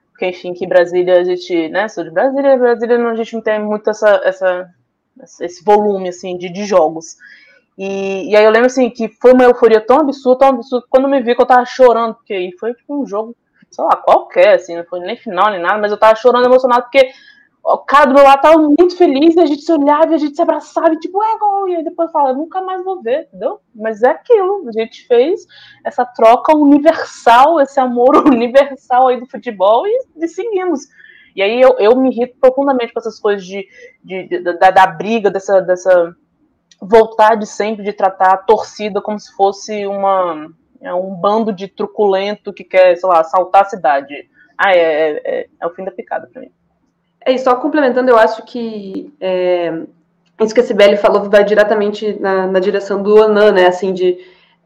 porque enfim, que Brasília a gente, né, sou de Brasília, Brasília a gente não tem muito essa, essa esse volume assim de, de jogos. E, e aí eu lembro assim que foi uma euforia tão absurda, tão absurda, quando me vi que eu tava chorando, porque aí foi tipo um jogo, sei lá, qualquer, assim, não foi nem final nem nada, mas eu tava chorando emocionado porque o cara do meu lado tava muito feliz, e a gente se olhava, e a gente se abraçava, e tipo, é gol, e aí depois fala, nunca mais vou ver, entendeu? Mas é aquilo, a gente fez essa troca universal, esse amor universal aí do futebol, e, e seguimos. E aí eu, eu me irrito profundamente com essas coisas de, de, de da, da, briga, dessa, dessa vontade sempre de tratar a torcida como se fosse uma, é um bando de truculento que quer, sei lá, assaltar a cidade. Ah, é, é, é, é o fim da picada para mim. É, e só complementando, eu acho que é, isso que a Sibeli falou vai diretamente na, na direção do Anan, né, assim, de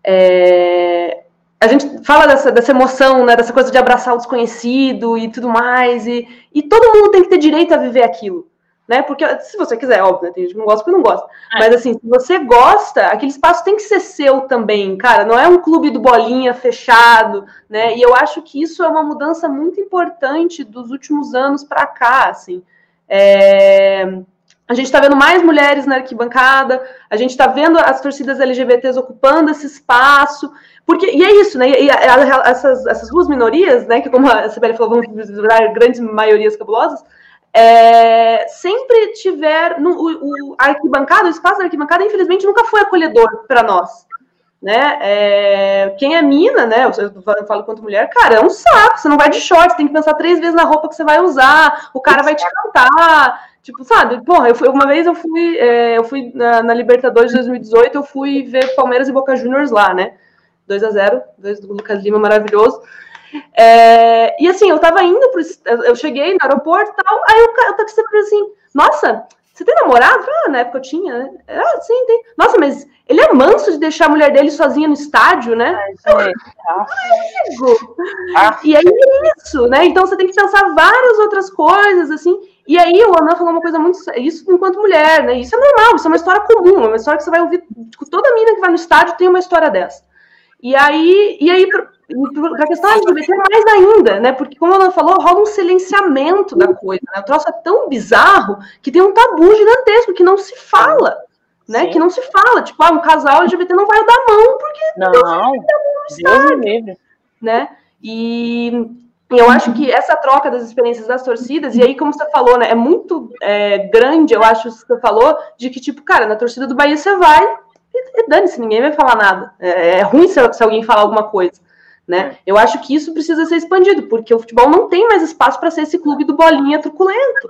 é, a gente fala dessa, dessa emoção, né, dessa coisa de abraçar o desconhecido e tudo mais, e, e todo mundo tem que ter direito a viver aquilo, né, porque se você quiser, óbvio, né, tem gente que não gosta porque não gosta, é. mas assim, se você gosta, aquele espaço tem que ser seu também, cara, não é um clube do bolinha fechado, né, e eu acho que isso é uma mudança muito importante dos últimos anos para cá, assim, é... A gente está vendo mais mulheres na arquibancada, a gente está vendo as torcidas LGBTs ocupando esse espaço, porque, e é isso, né? E a, a, essas, essas duas minorias, né? Que, como a Sibeli falou, vão virar grandes maiorias cabulosas, é, sempre tiver no, o, o arquibancada, o espaço da arquibancada, infelizmente, nunca foi acolhedor para nós. Né? É, quem é mina, né? Eu falo quanto mulher, cara, é um saco. Você não vai de shorts, tem que pensar três vezes na roupa que você vai usar, o cara vai te cantar. Tipo, sabe, porra, eu fui, uma vez eu fui, é, eu fui na, na, Libertadores de 2018, eu fui ver Palmeiras e Boca Juniors lá, né? 2 a 0 dois do Lucas Lima, maravilhoso. É, e assim, eu tava indo pro. Eu cheguei no aeroporto e tal, aí o, o taxista falou assim: Nossa, você tem namorado? Ah, na época eu tinha, né? Ah, sim, tem. Nossa, mas ele é manso de deixar a mulher dele sozinha no estádio, né? Ai, gente, Ah. E aí é isso, né? Então você tem que pensar várias outras coisas, assim. E aí o Ana falou uma coisa muito. Isso enquanto mulher, né? Isso é normal, isso é uma história comum, é uma história que você vai ouvir. Toda menina que vai no estádio tem uma história dessa. E aí, e aí para a questão LGBT mais ainda, né? Porque, como ela falou, rola um silenciamento da coisa. Né? O troço é tão bizarro que tem um tabu gigantesco que não se fala. Né, que não se fala, tipo, ah, um casal LGBT não vai dar mão porque não, Deus Deus me livre. né? E eu acho que essa troca das experiências das torcidas, e aí, como você falou, né, é muito é, grande, eu acho, que você falou, de que, tipo, cara, na torcida do Bahia você vai e, e dane-se, ninguém vai falar nada. É, é ruim se, se, alguém falar alguma coisa. Né? Eu acho que isso precisa ser expandido, porque o futebol não tem mais espaço para ser esse clube do bolinha truculento.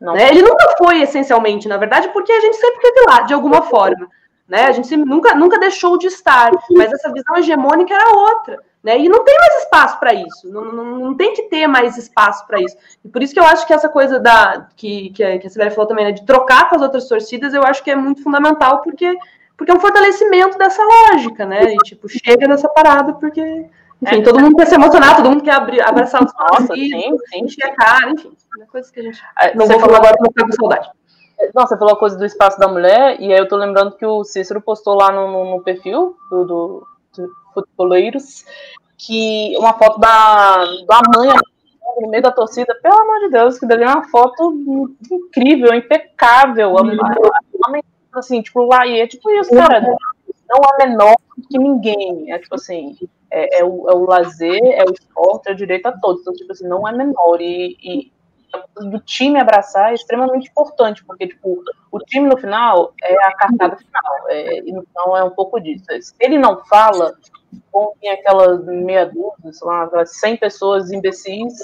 Né? Ele nunca foi essencialmente, na verdade, porque a gente sempre teve lá, de alguma forma. Né? A gente nunca, nunca deixou de estar, mas essa visão hegemônica era outra. Né? E não tem mais espaço para isso, não, não, não, tem que ter mais espaço para isso. E por isso que eu acho que essa coisa da que, que, a, que a Sibeli falou também, né, de trocar com as outras torcidas, eu acho que é muito fundamental, porque, porque é um fortalecimento dessa lógica, né? E tipo, chega nessa parada, porque enfim, é, todo mundo quer se emocionar, todo mundo quer abrir, abraçar os Nossa, sim, encher a cara, enfim. É coisas que a gente é, não vou falar agora porque eu com saudade. Nossa, você falou a coisa do espaço da mulher, e aí eu tô lembrando que o Cícero postou lá no, no, no perfil do, do, do Futeboleiros que uma foto da, da mãe no meio da torcida, pelo amor de Deus, que dali é uma foto incrível, impecável. Assim, tipo, lá e é tipo isso, cara. Não é menor que ninguém. É tipo assim, é, é, o, é o lazer, é o esporte, é o direito a todos. Então, tipo assim, não é menor. E, e do time abraçar é extremamente importante, porque tipo, o time no final é a cartada final, é, e final é um pouco disso. Se ele não fala, bom, tem aquelas meia dúzia, sei lá, aquelas 100 pessoas imbecis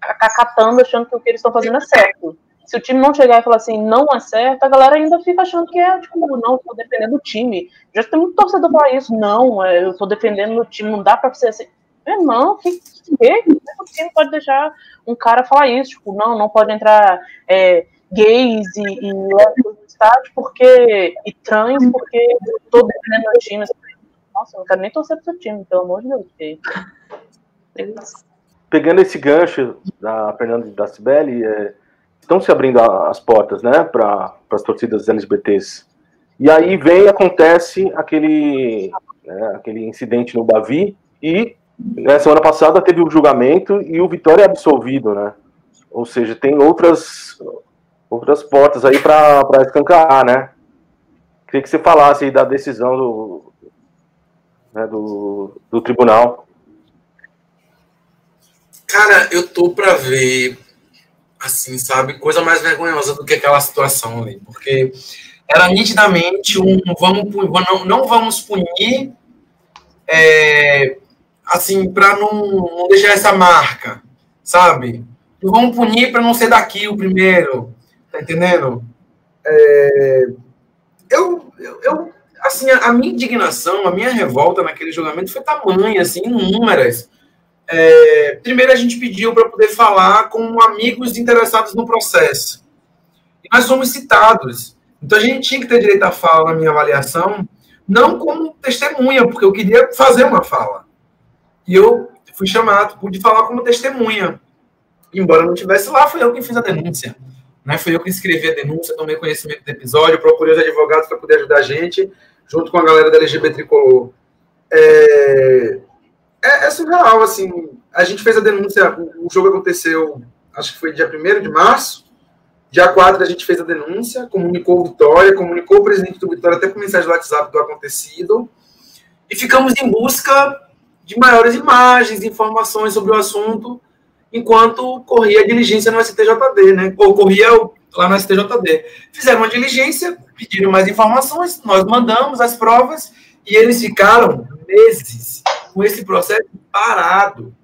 acatando, achando que o que eles estão fazendo é certo. Se o time não chegar e falar assim, não é certo, a galera ainda fica achando que é, tipo, não, estou defendendo o time. Já tem muito torcedor falar isso, não, é, eu estou defendendo o time, não dá para ser assim. Irmão, que, que, que o time pode deixar um cara falar isso? Tipo, não, não pode entrar é, gays e, e no estádio porque, e trans porque eu tô defendendo o time. Nossa, eu não quero nem torcer pro seu time, pelo amor de Deus. Pegando esse gancho da Fernanda da Cibele, é, estão se abrindo as portas, né, para as torcidas LGBTs. E aí vem, acontece aquele, né, aquele incidente no Bavi e né, semana passada teve o julgamento e o Vitória é absolvido, né? Ou seja, tem outras outras portas aí para escancarar, né? Queria que você falasse aí da decisão do, né, do, do tribunal. Cara, eu tô para ver, assim, sabe, coisa mais vergonhosa do que aquela situação ali, porque era nitidamente um vamos não, não vamos punir é, assim, para não, não, deixar essa marca, sabe? vamos punir para não ser daqui o primeiro, tá entendendo? É, eu, eu, eu, assim, a, a, minha indignação, a minha revolta naquele julgamento foi tamanha, assim, inúmeras. É, primeiro, a gente pediu para poder falar com amigos interessados no processo. E nós fomos citados. Então, a gente tinha que ter direito à fala, na minha avaliação, não como testemunha, porque eu queria fazer uma fala. E eu fui chamado, pude falar como testemunha. Embora não estivesse lá, fui eu quem fiz a denúncia. Né? Fui eu que escrevi a denúncia, tomei conhecimento do episódio, procurei os advogados para poder ajudar a gente, junto com a galera da LGBT Tricolor. É, é, é, surreal, assim. A gente fez a denúncia, o, o jogo aconteceu, acho que foi dia 1 de março. Dia 4 a gente fez a denúncia, comunicou o Vitória, comunicou o presidente do Vitória até com mensagem do WhatsApp do acontecido. E ficamos em busca de maiores imagens, informações sobre o assunto, enquanto corria a diligência no STJD, né? Ou corria lá no STJD. Fizeram uma diligência, pediram mais informações, nós mandamos as provas e eles ficaram meses com esse processo parado,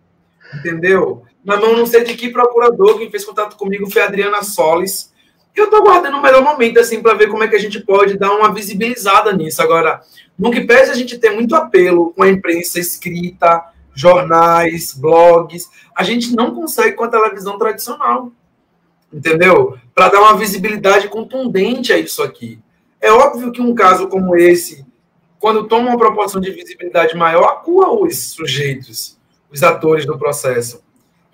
entendeu? Na mão não sei de que procurador, quem fez contato comigo foi a Adriana Solis, eu estou aguardando o melhor momento, assim, para ver como é que a gente pode dar uma visibilizada nisso. Agora, no que pese a gente ter muito apelo com a imprensa escrita, jornais, blogs, a gente não consegue com a televisão tradicional. Entendeu? Para dar uma visibilidade contundente a isso aqui. É óbvio que um caso como esse, quando toma uma proporção de visibilidade maior, acua os sujeitos. os atores do processo.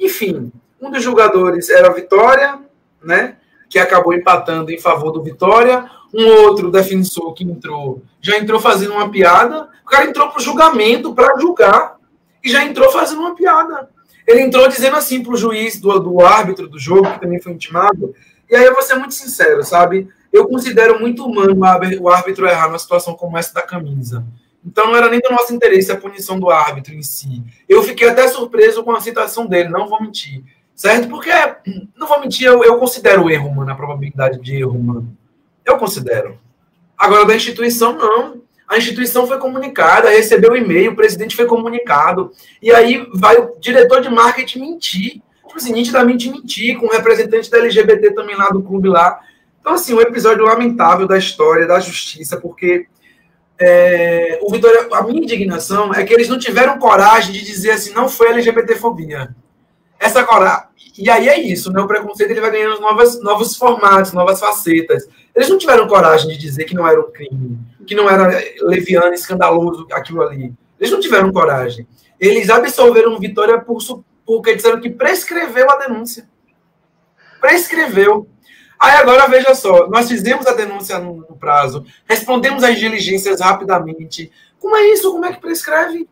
Enfim, um dos jogadores era a Vitória, né? Que acabou empatando em favor do Vitória. Um outro defensor que entrou, já entrou fazendo uma piada. O cara entrou para o julgamento para julgar e já entrou fazendo uma piada. Ele entrou dizendo assim para o juiz, do, do árbitro do jogo, que também foi intimado. E aí eu vou ser muito sincero, sabe? Eu considero muito humano o árbitro errar numa situação como essa da camisa. Então não era nem do nosso interesse a punição do árbitro em si. Eu fiquei até surpreso com a citação dele, não vou mentir. Certo? Porque, não vou mentir, eu, eu considero o erro, mano, a probabilidade de erro, mano. Eu considero. Agora, da instituição, não. A instituição foi comunicada, recebeu o e-mail, o presidente foi comunicado. E aí vai o diretor de marketing mentir. Tipo assim, nitidamente mentir, com o representante da LGBT também lá do clube lá. Então, assim, um episódio lamentável da história, da justiça, porque é, o Vitória, a minha indignação é que eles não tiveram coragem de dizer assim, não foi LGBTfobia. Essa coragem. E aí é isso, né? O preconceito ele vai ganhando novas, novos formatos, novas facetas. Eles não tiveram coragem de dizer que não era um crime, que não era leviano, escandaloso aquilo ali. Eles não tiveram coragem. Eles absolveram Vitória por, porque disseram que prescreveu a denúncia. Prescreveu. Aí agora veja só, nós fizemos a denúncia no, no prazo, respondemos as diligências rapidamente. Como é isso? Como é que prescreve?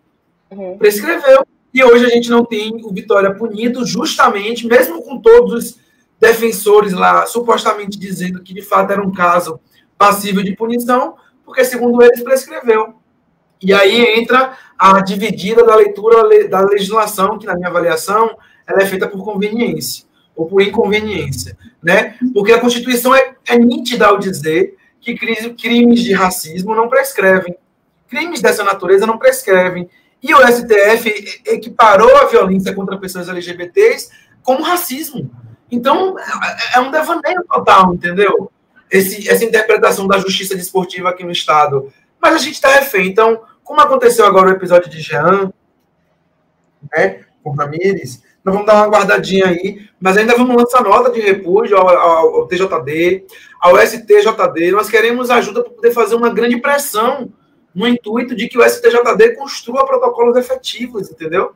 Uhum. Prescreveu. E hoje a gente não tem o Vitória punido, justamente, mesmo com todos os defensores lá supostamente dizendo que de fato era um caso passível de punição, porque segundo eles prescreveu. E aí entra a dividida da leitura da legislação, que na minha avaliação ela é feita por conveniência ou por inconveniência, né? Porque a Constituição é, é nítida ao dizer que crimes de racismo não prescrevem. Crimes dessa natureza não prescrevem. E o STF equiparou a violência contra pessoas LGBTs como racismo. Então, é, é um devaneio total, entendeu? Esse, essa interpretação da justiça desportiva aqui no Estado. Mas a gente está refém. Então, como aconteceu agora o episódio de Jean, né, com Ramires, nós vamos dar uma guardadinha aí, mas ainda vamos lançar nota de repúdio ao, ao, ao TJD, ao STJD. Nós queremos ajuda para poder fazer uma grande pressão no intuito de que o STJD construa protocolos efetivos, entendeu?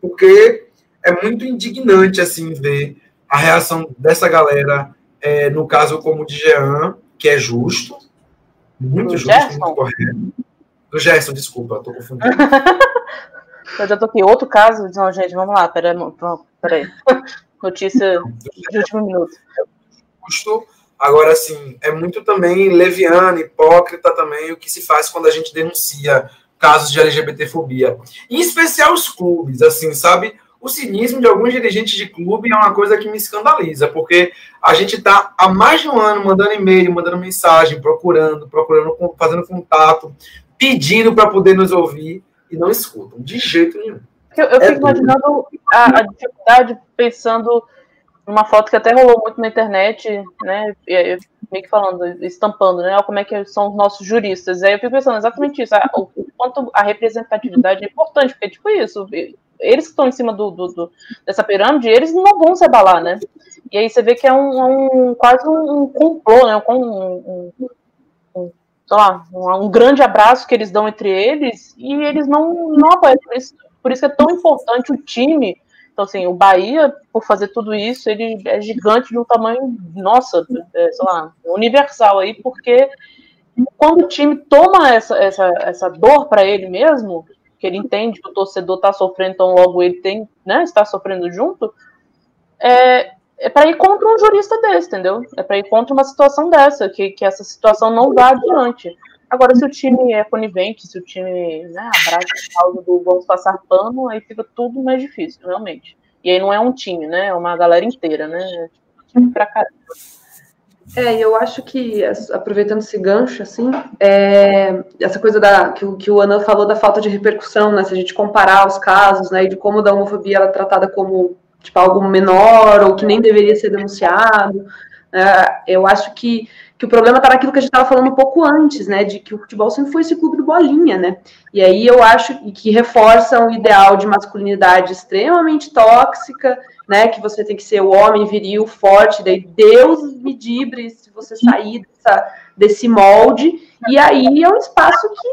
Porque é muito indignante, assim, ver a reação dessa galera, é, no caso como o de Jean, que é justo, muito do justo, Gerson. muito correto. Do Gerson, desculpa, estou confundindo. Eu já tô aqui. Outro caso. Não, gente, vamos lá. Pera, peraí. Notícia de último minuto. Justo. Agora, assim, é muito também leviano, hipócrita também o que se faz quando a gente denuncia casos de LGBTfobia. Em especial os clubes, assim, sabe? O cinismo de alguns dirigentes de clube é uma coisa que me escandaliza, porque a gente está há mais de um ano mandando e-mail, mandando mensagem, procurando, procurando, fazendo contato, pedindo para poder nos ouvir e não escutam, de jeito nenhum. Eu, eu é fico imaginando a, a, dificuldade pensando numa foto que até rolou muito na internet, né? Eu, meio que falando, estampando, né? Como é que são os nossos juristas. Aí eu fico pensando exatamente isso, a, o, o quanto a representatividade é importante, porque tipo isso, eles que estão em cima do, do, do, dessa pirâmide, eles não vão se abalar, né? E aí você vê que é um, um quase um, complô, né? Um, um, sei lá, um, grande abraço que eles dão entre eles e eles não, não apoiam. Por isso, por isso é tão importante o time. Então, assim, o Bahia, por fazer tudo isso, ele é gigante de um tamanho, nossa, é, sei lá, universal aí, porque quando o time toma essa, essa, essa dor para ele mesmo, que ele entende que o torcedor está sofrendo, então logo ele tem, né, está sofrendo junto, é, é para ir contra um jurista desse, entendeu? É para ir contra uma situação dessa, que, que essa situação não vá adiante. Agora, se o time é conivente, se o time né, abraça a causa do vamos passar pano, aí fica tudo mais difícil, realmente. E aí não é um time, né? É uma galera inteira, né? É time pra caramba. É, eu acho que, aproveitando esse gancho, assim, é, essa coisa da, que, que o Ana falou da falta de repercussão, né, se a gente comparar os casos, né, e de como a homofobia ela é tratada como, tipo, algo menor, ou que nem deveria ser denunciado, é, eu acho que, que o problema está naquilo que a gente estava falando um pouco antes, né, de que o futebol sempre foi esse clube do bolinha, né, e aí eu acho que reforça um ideal de masculinidade extremamente tóxica, né? Que você tem que ser o homem viril, forte, daí Deus me dibre se você sair dessa, desse molde. E aí é um espaço que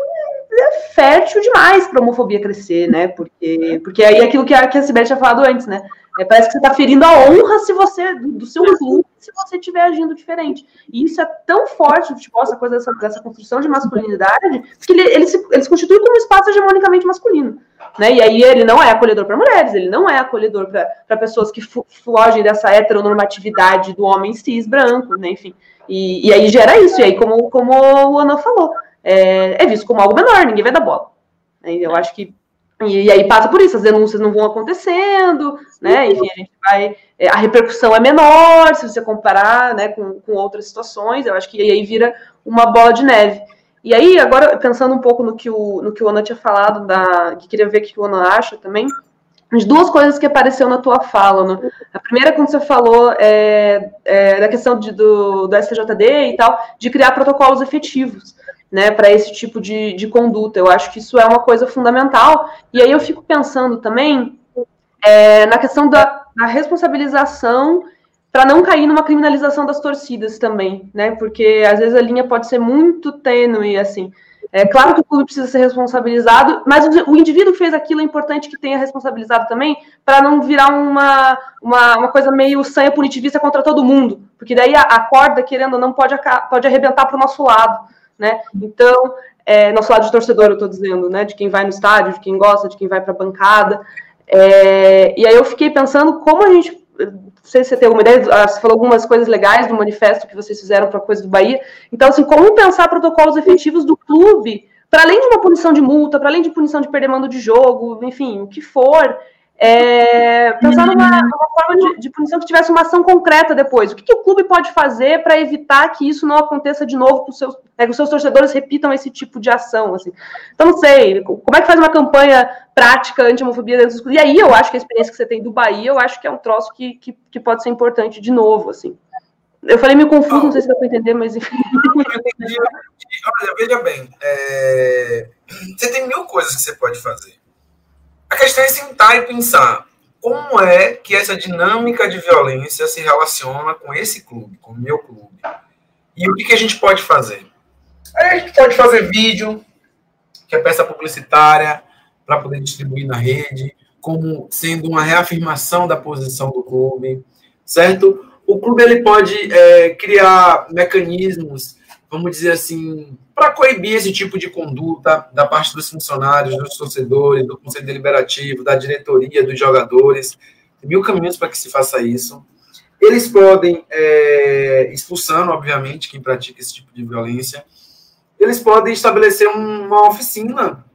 é fértil demais para a homofobia crescer, né? Porque, porque aí é aquilo que a, que a Sibeli tinha falado antes, né? É, parece que você está ferindo a honra se você do, seu clube se você estiver agindo diferente. E isso é tão forte no futebol, essa coisa dessa, dessa construção de masculinidade, que ele, ele, se, ele se constitui como um espaço hegemonicamente masculino. Né? E aí ele não é acolhedor para mulheres, ele não é acolhedor para pessoas que fogem dessa heteronormatividade do homem cis branco, né? enfim. E, e aí gera isso, e aí, como, como o Ana falou, é, é visto como algo menor, ninguém vai dar bola. Eu acho que e, e, aí passa por isso, as denúncias não vão acontecendo, né? Enfim, a gente vai. É, a repercussão é menor se você comparar né, com, com outras situações. Eu acho que aí vira uma bola de neve. E aí, agora, pensando um pouco no que o, no que o Ana tinha falado, da, que queria ver o que o Ana acha também, as duas coisas que apareceu na tua fala, né? A primeira, quando você falou é, é, da questão de, do, do STJD e tal, de criar protocolos efetivos né, para esse tipo de, de conduta. Eu acho que isso é uma coisa fundamental. E aí eu fico pensando também é, na questão da, da responsabilização para não cair numa criminalização das torcidas também, né? Porque às vezes a linha pode ser muito tênue, assim. É claro que o clube precisa ser responsabilizado, mas o, indivíduo fez aquilo é importante que tenha responsabilizado também, para não virar uma, uma, uma, coisa meio sanha punitivista contra todo mundo, porque daí a, a corda, querendo ou não, pode, pode arrebentar para o nosso lado né? Então, é, nosso lado de torcedor, eu estou dizendo, né? De quem vai no estádio, de quem gosta, de quem vai para a bancada. É, e aí eu fiquei pensando como a gente. Não sei se você tem alguma ideia, ah, você falou algumas coisas legais do manifesto que vocês fizeram para a coisa do Bahia. Então, assim, como pensar protocolos efetivos do clube, para além de uma punição de multa, para além de punição de perder mando de jogo, enfim, o que for, é, pensar numa, numa forma de, de, punição que tivesse uma ação concreta depois. O que, que o clube pode fazer para evitar que isso não aconteça de novo, que os, seus, é, que os seus torcedores repitam esse tipo de ação? Assim. Então, não sei, como é que faz uma campanha prática anti-homofobia dentro dos clubes? E aí eu acho que a experiência que você tem do Bahia, eu acho que é um troço que, que, que pode ser importante de novo. assim. Eu falei meio confuso, não sei se dá para entender, mas enfim. Olha, veja bem, é... você tem mil coisas que você pode fazer. A questão é sentar e pensar como é que essa dinâmica de violência se relaciona com esse clube, com o meu clube. E o que, que a gente pode fazer? a gente pode fazer vídeo, que é peça publicitária, para poder distribuir na rede, como sendo uma reafirmação da posição do clube, certo? O clube ele pode é, criar mecanismos, vamos dizer assim, para coibir esse tipo de conduta da parte dos funcionários, dos torcedores, do Conselho Deliberativo, da diretoria, dos jogadores. Tem mil caminhos para que se faça isso. Eles podem, é, expulsando, obviamente, quem pratica esse tipo de violência, eles podem estabelecer uma oficina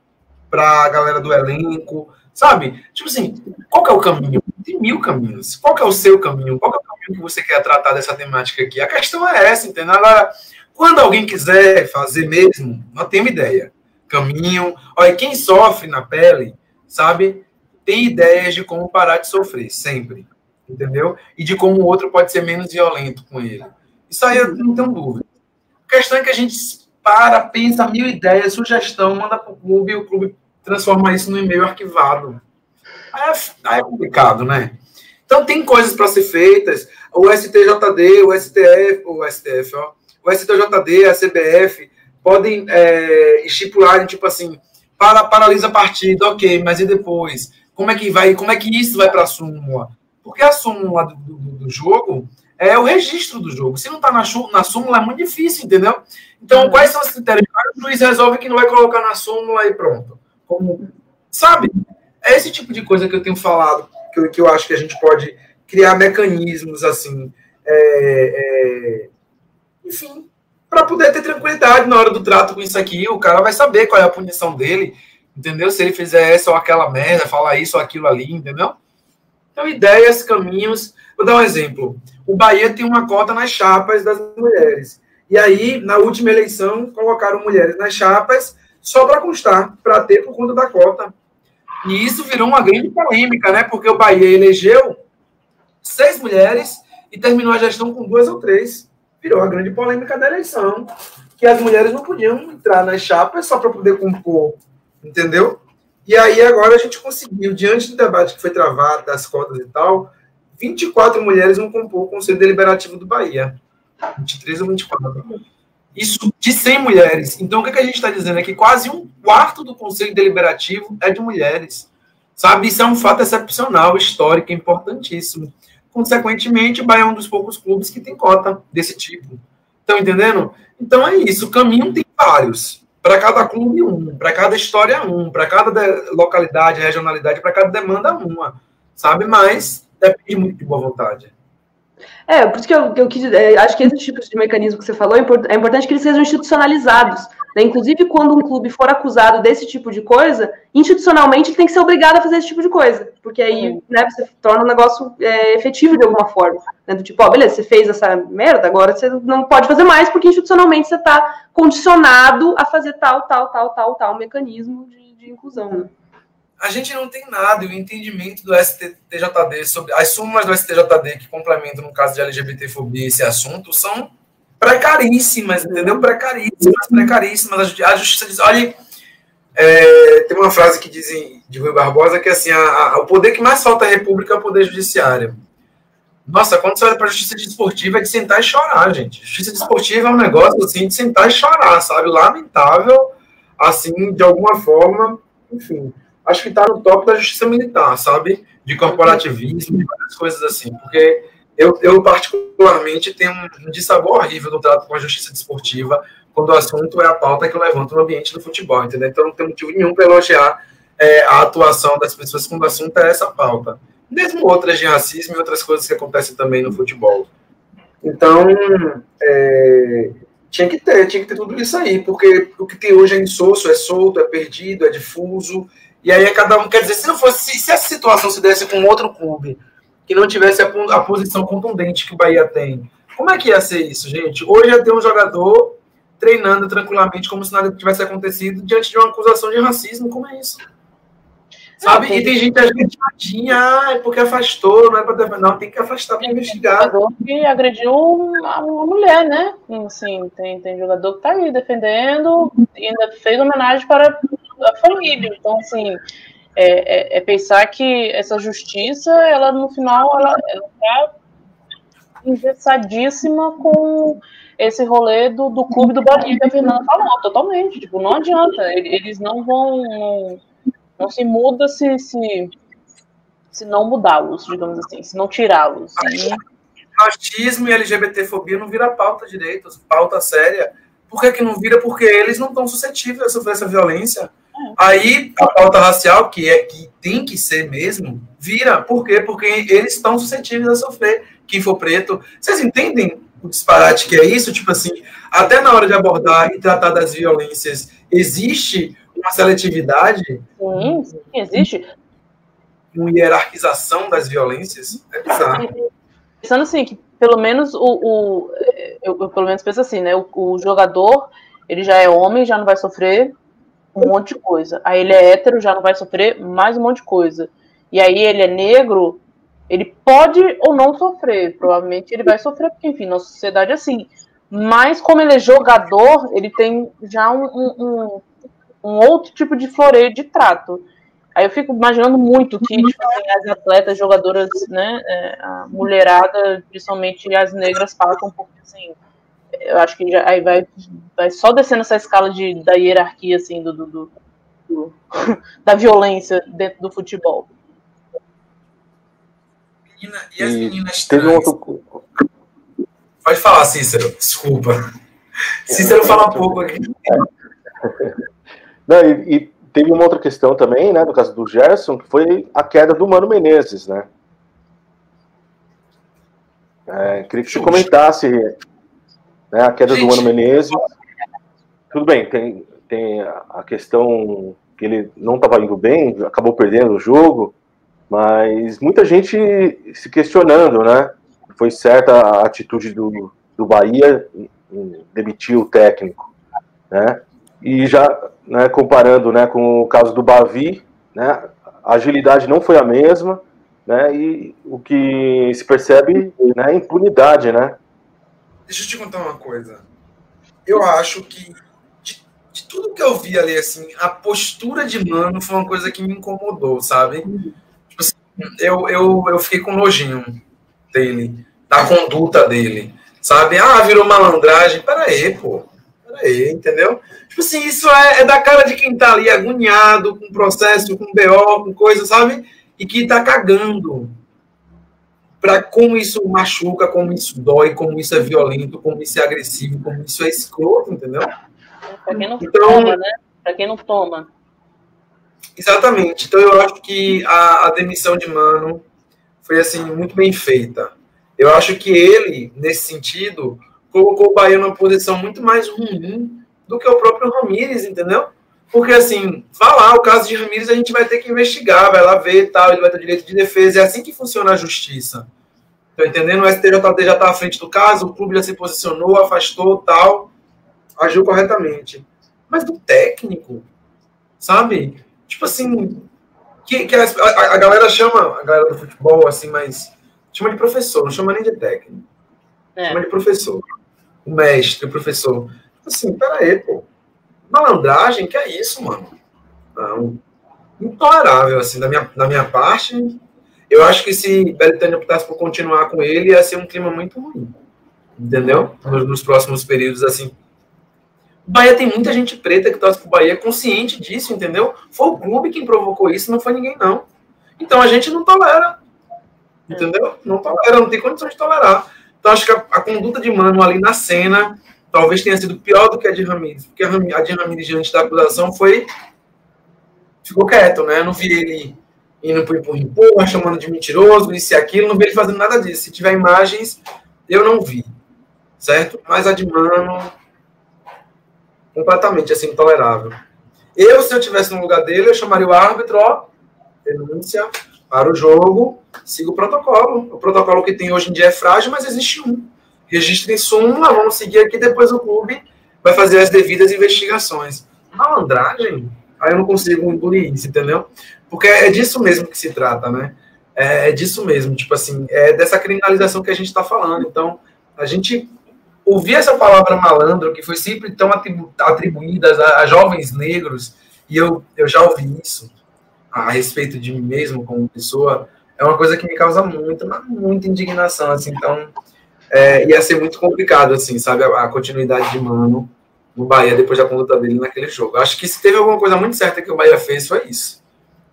para a galera do elenco, sabe? Tipo assim, qual é o caminho? Tem mil caminhos. Qual é o seu caminho? Qual é o caminho que você quer tratar dessa temática aqui? A questão é essa, entendeu? Agora, quando alguém quiser fazer mesmo, não tem ideia. Caminho. Olha, quem sofre na pele, sabe, tem ideias de como parar de sofrer, sempre. Entendeu? E de como o outro pode ser menos violento com ele. Isso aí eu não tenho dúvida. A questão é que a gente para, pensa mil ideias, sugestão, manda para o clube e o clube transforma isso num e-mail arquivado. Aí é, aí é complicado, né? Então tem coisas para ser feitas. O STJD, o STF, o STF, ó, o STJD, a CBF, podem é, estipular, tipo assim, para, paralisa a partida, ok, mas e depois? Como é que vai, como é que isso vai para a súmula? Porque a súmula do, do, do, jogo é o registro do jogo. Se não está na, na súmula, é muito difícil, entendeu? Então, uhum. quais são os critérios? O juiz resolve que não vai colocar na súmula e pronto. Como, sabe? É esse tipo de coisa que eu tenho falado, que eu, que eu acho que a gente pode criar mecanismos assim. É, é, enfim, para poder ter tranquilidade na hora do trato com isso aqui, o cara vai saber qual é a punição dele, entendeu? Se ele fizer essa ou aquela merda, falar isso ou aquilo ali, entendeu? Então, ideias, caminhos. Vou dar um exemplo. O Bahia tem uma cota nas chapas das mulheres. E aí, na última eleição, colocaram mulheres nas chapas só para constar, para ter por conta da cota. E isso virou uma grande polêmica, né? Porque o Bahia elegeu seis mulheres e terminou a gestão com duas ou três virou a grande polêmica da eleição, que as mulheres não podiam entrar nas chapas só para poder compor, entendeu? E aí agora a gente conseguiu, diante do debate que foi travado, das cotas e tal, 24 mulheres vão compor o Conselho Deliberativo do Bahia. 23 ou 24. isso de 100 mulheres. Então, o que, que a gente está dizendo é que quase um quarto do Conselho Deliberativo é de mulheres. Sabe, isso é um fato excepcional, histórico, importantíssimo. Consequentemente, o Bahia é um dos poucos clubes que tem cota desse tipo. Estão entendendo? Então é isso, o caminho tem vários. Para cada clube, um. Para cada história, um. Para cada localidade, regionalidade, para cada demanda, uma. Sabe? Mas depende muito de boa vontade. É, por isso que eu, eu quis, é, acho que esses tipos de mecanismo que você falou, é, é importante que eles sejam institucionalizados. Né? Inclusive, quando um clube for acusado desse tipo de coisa, institucionalmente ele tem que ser obrigado a fazer esse tipo de coisa. Porque aí né, você torna o negócio é, efetivo de alguma forma. Né? Do tipo, ó, beleza, você fez essa merda, agora você não pode fazer mais, porque institucionalmente você está condicionado a fazer tal, tal, tal, tal, tal mecanismo de, de inclusão. Né? a gente não tem nada, e o entendimento do STJD sobre as súmulas do STJD que complementam, no caso de LGBTfobia, esse assunto, são precaríssimas, entendeu? Precaríssimas, precaríssimas. A justiça diz, olha, é, tem uma frase que dizem de Rui Barbosa que é assim, a, a, o poder que mais falta à República é o poder judiciário. Nossa, quando você olha para a justiça desportiva é de sentar e chorar, gente. Justiça desportiva é um negócio assim de sentar e chorar, sabe? Lamentável, assim, de alguma forma, enfim acho que está no top da justiça militar, sabe? De corporativismo, de várias coisas assim. Porque eu, eu particularmente, tenho um dissabor horrível no trato com a justiça desportiva quando o assunto é a pauta que eu levanto no ambiente do futebol, entendeu? Então não tem motivo nenhum para elogiar é, a atuação das pessoas quando o assunto é essa pauta. Mesmo outras de racismo e outras coisas que acontecem também no futebol. Então, é, tinha que ter, tinha que ter tudo isso aí, porque o que tem hoje é insosso, é solto, é perdido, é difuso, e aí é cada um. Quer dizer, se não fosse. Se essa situação se desse com outro clube, que não tivesse a, a posição contundente que o Bahia tem, como é que ia ser isso, gente? Hoje ia ter um jogador treinando tranquilamente, como se nada tivesse acontecido, diante de uma acusação de racismo, como é isso? Sabe? e tem gente argentinha, ah, é porque afastou, não é para defender. Não, tem que afastar para investigar. jogador que agrediu uma, uma, mulher, né? Assim, tem, tem jogador que tá aí defendendo e ainda fez homenagem para a família. Então, assim, é, é, é, pensar que essa justiça, ela no final, ela, ela tá engessadíssima com esse rolê do, do clube do Bahia que a Fernanda falou, totalmente. Tipo, não adianta, eles não vão. Não, não se muda se, se, se não mudá-los, digamos assim, se não tirá-los. Racismo e LGBTfobia não vira pauta direito, pauta séria. Por que, que não vira? Porque eles não estão suscetíveis a sofrer essa violência. Aí a pauta racial, que é que tem que ser mesmo, vira. Por quê? Porque eles estão suscetíveis a sofrer. Quem for preto. Vocês entendem o disparate que é isso? Tipo assim, até na hora de abordar e tratar das violências, existe uma seletividade? Sim, sim existe. Uma hierarquização das violências? É bizarro. Pensando assim, que pelo menos o. o eu, eu, pelo menos penso assim, né? O, o jogador, ele já é homem, já não vai sofrer um monte de coisa. Aí ele é hétero, já não vai sofrer mais um monte de coisa. E aí ele é negro, ele pode ou não sofrer. Provavelmente ele vai sofrer, porque, enfim, nossa sociedade é assim. Mas como ele é jogador, ele tem já um, um, um outro tipo de floreio de trato. Aí eu fico imaginando muito que tipo, assim, as atletas, jogadoras, né, é, a mulherada, principalmente as negras, passam um pouco assim, eu acho que já, aí vai, vai só descendo essa escala de, da hierarquia, assim, do, do, do, do da violência dentro do futebol. Menina, e as meninas trans? Outro... Pode falar, Cícero, desculpa. Cícero fala um pouco aqui. Não, e, e, teve uma outra questão também, né, no caso do Gerson, que foi a queda do Mano Menezes, né? É, queria que você comentasse né? A queda Gente. do Mano Menezes. Tudo bem, tem, tem a questão que ele não estava indo bem, acabou perdendo o jogo, mas muita gente se questionando, né? Foi certa a atitude do, do Bahia em demitir o técnico, né? E já né, comparando né, com o caso do Bavi, né, a agilidade não foi a mesma, né? E o que se percebe né, é impunidade, né? Deixa eu te contar uma coisa. Eu acho que de, de, tudo que eu vi ali, assim, a postura de Mano foi uma coisa que me incomodou, sabe? Tipo assim, eu, eu, eu fiquei com nojinho dele, da conduta dele, sabe? Ah, virou malandragem. Pera aí, pô. peraí, entendeu? Tipo assim, isso é, é, da cara de quem tá ali agoniado com processo, com BO, com coisa, sabe? E que tá cagando para como isso machuca, como isso dói, como isso é violento, como isso é agressivo, como isso é escroto, entendeu? Para quem não então, toma, né? Para quem não toma. Exatamente. Então eu acho que a, a demissão de Mano foi assim muito bem feita. Eu acho que ele, nesse sentido, colocou o Bahia numa posição muito mais ruim do que o próprio Ramires, entendeu? Porque, assim, lá, o caso de Ramires a gente vai ter que investigar, vai lá ver tal, ele vai ter direito de defesa. É assim que funciona a justiça. Tá entendendo? O STJD já está à frente do caso, o clube já se posicionou, afastou tal, agiu corretamente. Mas do técnico, sabe? Tipo assim, que, que a, a, a, galera chama, a galera do futebol, assim, mas chama de professor, não chama nem de técnico. É. Chama de professor. O mestre, o professor. Assim, peraí, pô. Malandragem, que é isso, mano? Não. Intolerável, assim, da minha, da minha parte. Eu acho que se Belitânia optasse por continuar com ele, ia ser um clima muito ruim. Entendeu? Nos, nos próximos períodos, assim. O Bahia tem muita gente preta que torce pro Bahia consciente disso, entendeu? Foi o clube quem provocou isso, não foi ninguém, não. Então a gente não tolera. Entendeu? Não tolera, não tem condição de tolerar. Então acho que a, a conduta de Mano ali na cena talvez tenha sido pior do que a de Ramires, porque a de Ramires diante da acusação foi ficou quieto, né? Eu não vi ele indo por empurra, empurra, chamando de mentiroso, isso e aquilo, não vi ele fazendo nada disso. Se tiver imagens, eu não vi, certo? Mas a de Mano, completamente assim, intolerável. Eu, se eu tivesse no lugar dele, eu chamaria o árbitro, ó, denúncia para o jogo, siga o protocolo. O protocolo que tem hoje em dia é frágil, mas existe um. Registrem súmula, vamos seguir aqui, depois o clube vai fazer as devidas investigações. Malandragem, aí eu não consigo engolir isso, entendeu? Porque é disso mesmo que se trata, né? É, é disso mesmo, tipo assim, é dessa criminalização que a gente está falando. Então, a gente ouvir essa palavra malandro, que foi sempre tão atribu atribuída a, a, jovens negros, e eu, eu já ouvi isso a respeito de mim mesmo como pessoa, é uma coisa que me causa muita, muita indignação, assim, então é, ia ser muito complicado, assim, sabe, a, a, continuidade de Mano no Bahia depois da conduta dele naquele jogo. Acho que se teve alguma coisa muito certa que o Bahia fez, foi isso.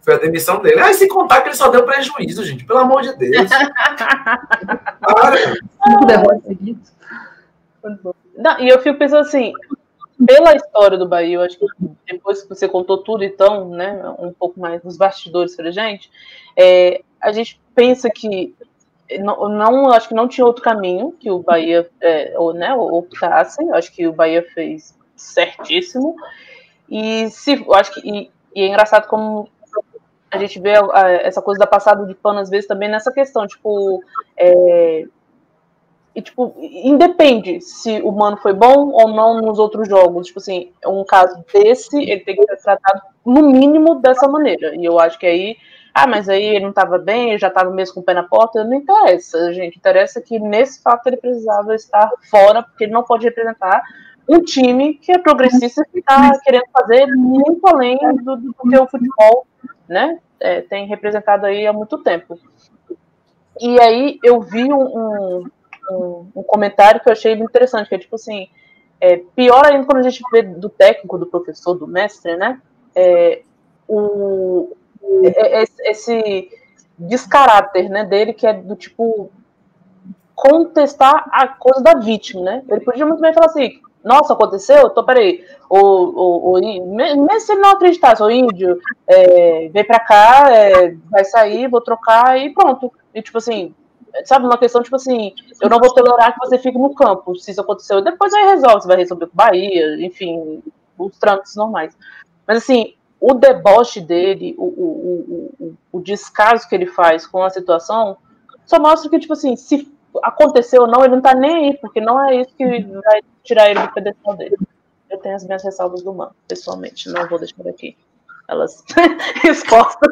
Foi a demissão dele. Ah, se contar que ele só deu prejuízo, gente. Pelo amor de Deus. Para. Não, e eu fico pensando assim, pela história do Bahia, eu acho que depois que você contou tudo, então, né, um pouco mais dos bastidores pra gente, é, a gente pensa que não, não, acho que não tinha outro caminho que o Bahia é, ou, né, optasse, acho que o Bahia fez certíssimo, e se, acho que, e, e é engraçado como a gente vê a, essa coisa da passada de pano, às vezes, também nessa questão, tipo, é, e, tipo, independe se o mano foi bom ou não nos outros jogos. Tipo assim, um caso desse, ele tem que ser tratado no mínimo dessa maneira. E eu acho que aí, ah, mas aí ele não estava bem, ele já estava mesmo com o pé na porta. Não interessa, gente. Interessa que nesse fato ele precisava estar fora, porque ele não pode representar um time que é progressista e está querendo fazer muito além do, do que o futebol né, é, tem representado aí há muito tempo. E aí eu vi um, um um, comentário que eu achei interessante, que é tipo assim, é, pior ainda quando a gente vê do técnico, do professor, do mestre, né? É, o, esse descaráter né, dele, que é do tipo contestar a coisa da vítima, né? Ele podia muito bem falar assim, nossa, aconteceu? Tô, peraí, o, o, o, mesmo se ele não acreditasse, o índio é, vem pra cá, é, vai sair, vou trocar e pronto. E tipo assim, sabe, uma questão tipo assim, eu não vou tolerar que você fique no campo, se isso aconteceu, depois aí resolve, você vai resolver com Bahia, enfim, os trâmites normais. Mas assim, o deboche dele, o, o, o, o descaso que ele faz com a situação, só mostra que, tipo assim, se aconteceu ou não, ele não tá nem aí, porque não é isso que vai tirar ele do pedestal dele. Eu tenho as minhas ressalvas do mano, pessoalmente, não vou deixar aqui elas expostas.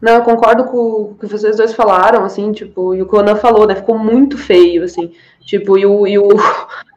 Não, eu concordo com o que vocês dois falaram, assim, tipo, e o Ana falou, né? Ficou muito feio, assim. Tipo, e o, e o,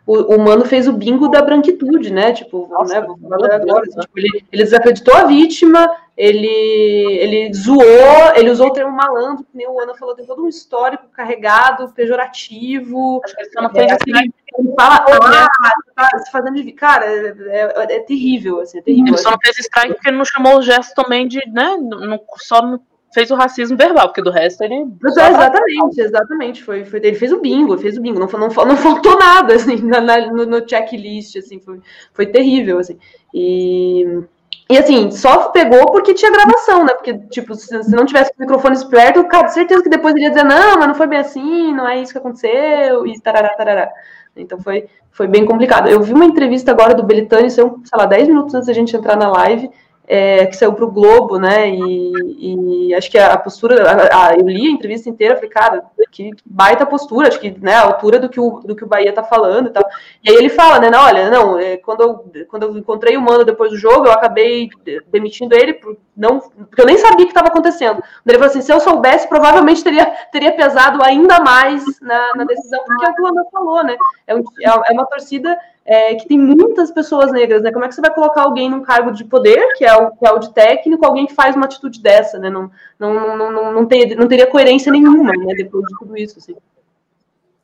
o, o Mano fez o bingo da branquitude, né? Tipo, Nossa, né, vou falar agora. Assim, tipo, ele, ele desacreditou a vítima, ele, ele zoou, ele usou o termo malandro, que nem o Ana falou, tem todo um histórico carregado, pejorativo. Acho que ele não fez é, assim, ele fala, ah, tá se fazendo de. Cara, é, é, é, terrível, assim, é terrível. Ele só não fez strike porque ele não chamou o gesto também de, né? Não, só não fez o racismo verbal, porque do resto ele. exatamente, exatamente. Foi, foi, ele fez o bingo, fez o bingo. Não, não, não faltou nada, assim, na, no, no checklist, assim, foi, foi terrível, assim. E. E assim, só pegou porque tinha gravação, né? Porque, tipo, se, se não tivesse o microfone esperto, cara, certeza que depois ele ia dizer, não, mas não foi bem assim, não é isso que aconteceu, e tarará, tarará. Então foi, foi bem complicado. Eu vi uma entrevista agora do Belitani, sei lá, 10 minutos antes da gente entrar na live, é, que saiu para o Globo, né? E, e, acho que a postura, a, a, eu li a entrevista inteira, falei, cara, que baita postura, acho que né, a altura do que o, do que o Bahia tá falando e tal. E aí ele fala, né? Não, olha, não, é, quando, eu, quando eu encontrei o Mano depois do jogo, eu acabei demitindo ele por não, porque eu nem sabia o que estava acontecendo. Ele falou assim: se eu soubesse, provavelmente teria, teria pesado ainda mais na, na decisão, porque é o que o Ana falou, né? É, um, é uma torcida é, que tem muitas pessoas negras, né? Como é que você vai colocar alguém num cargo de poder, que é o, que é o de técnico, alguém que faz uma atitude dessa, né? Não, não, não, não, não, ter, não teria coerência nenhuma, né? Depois de tudo isso, assim.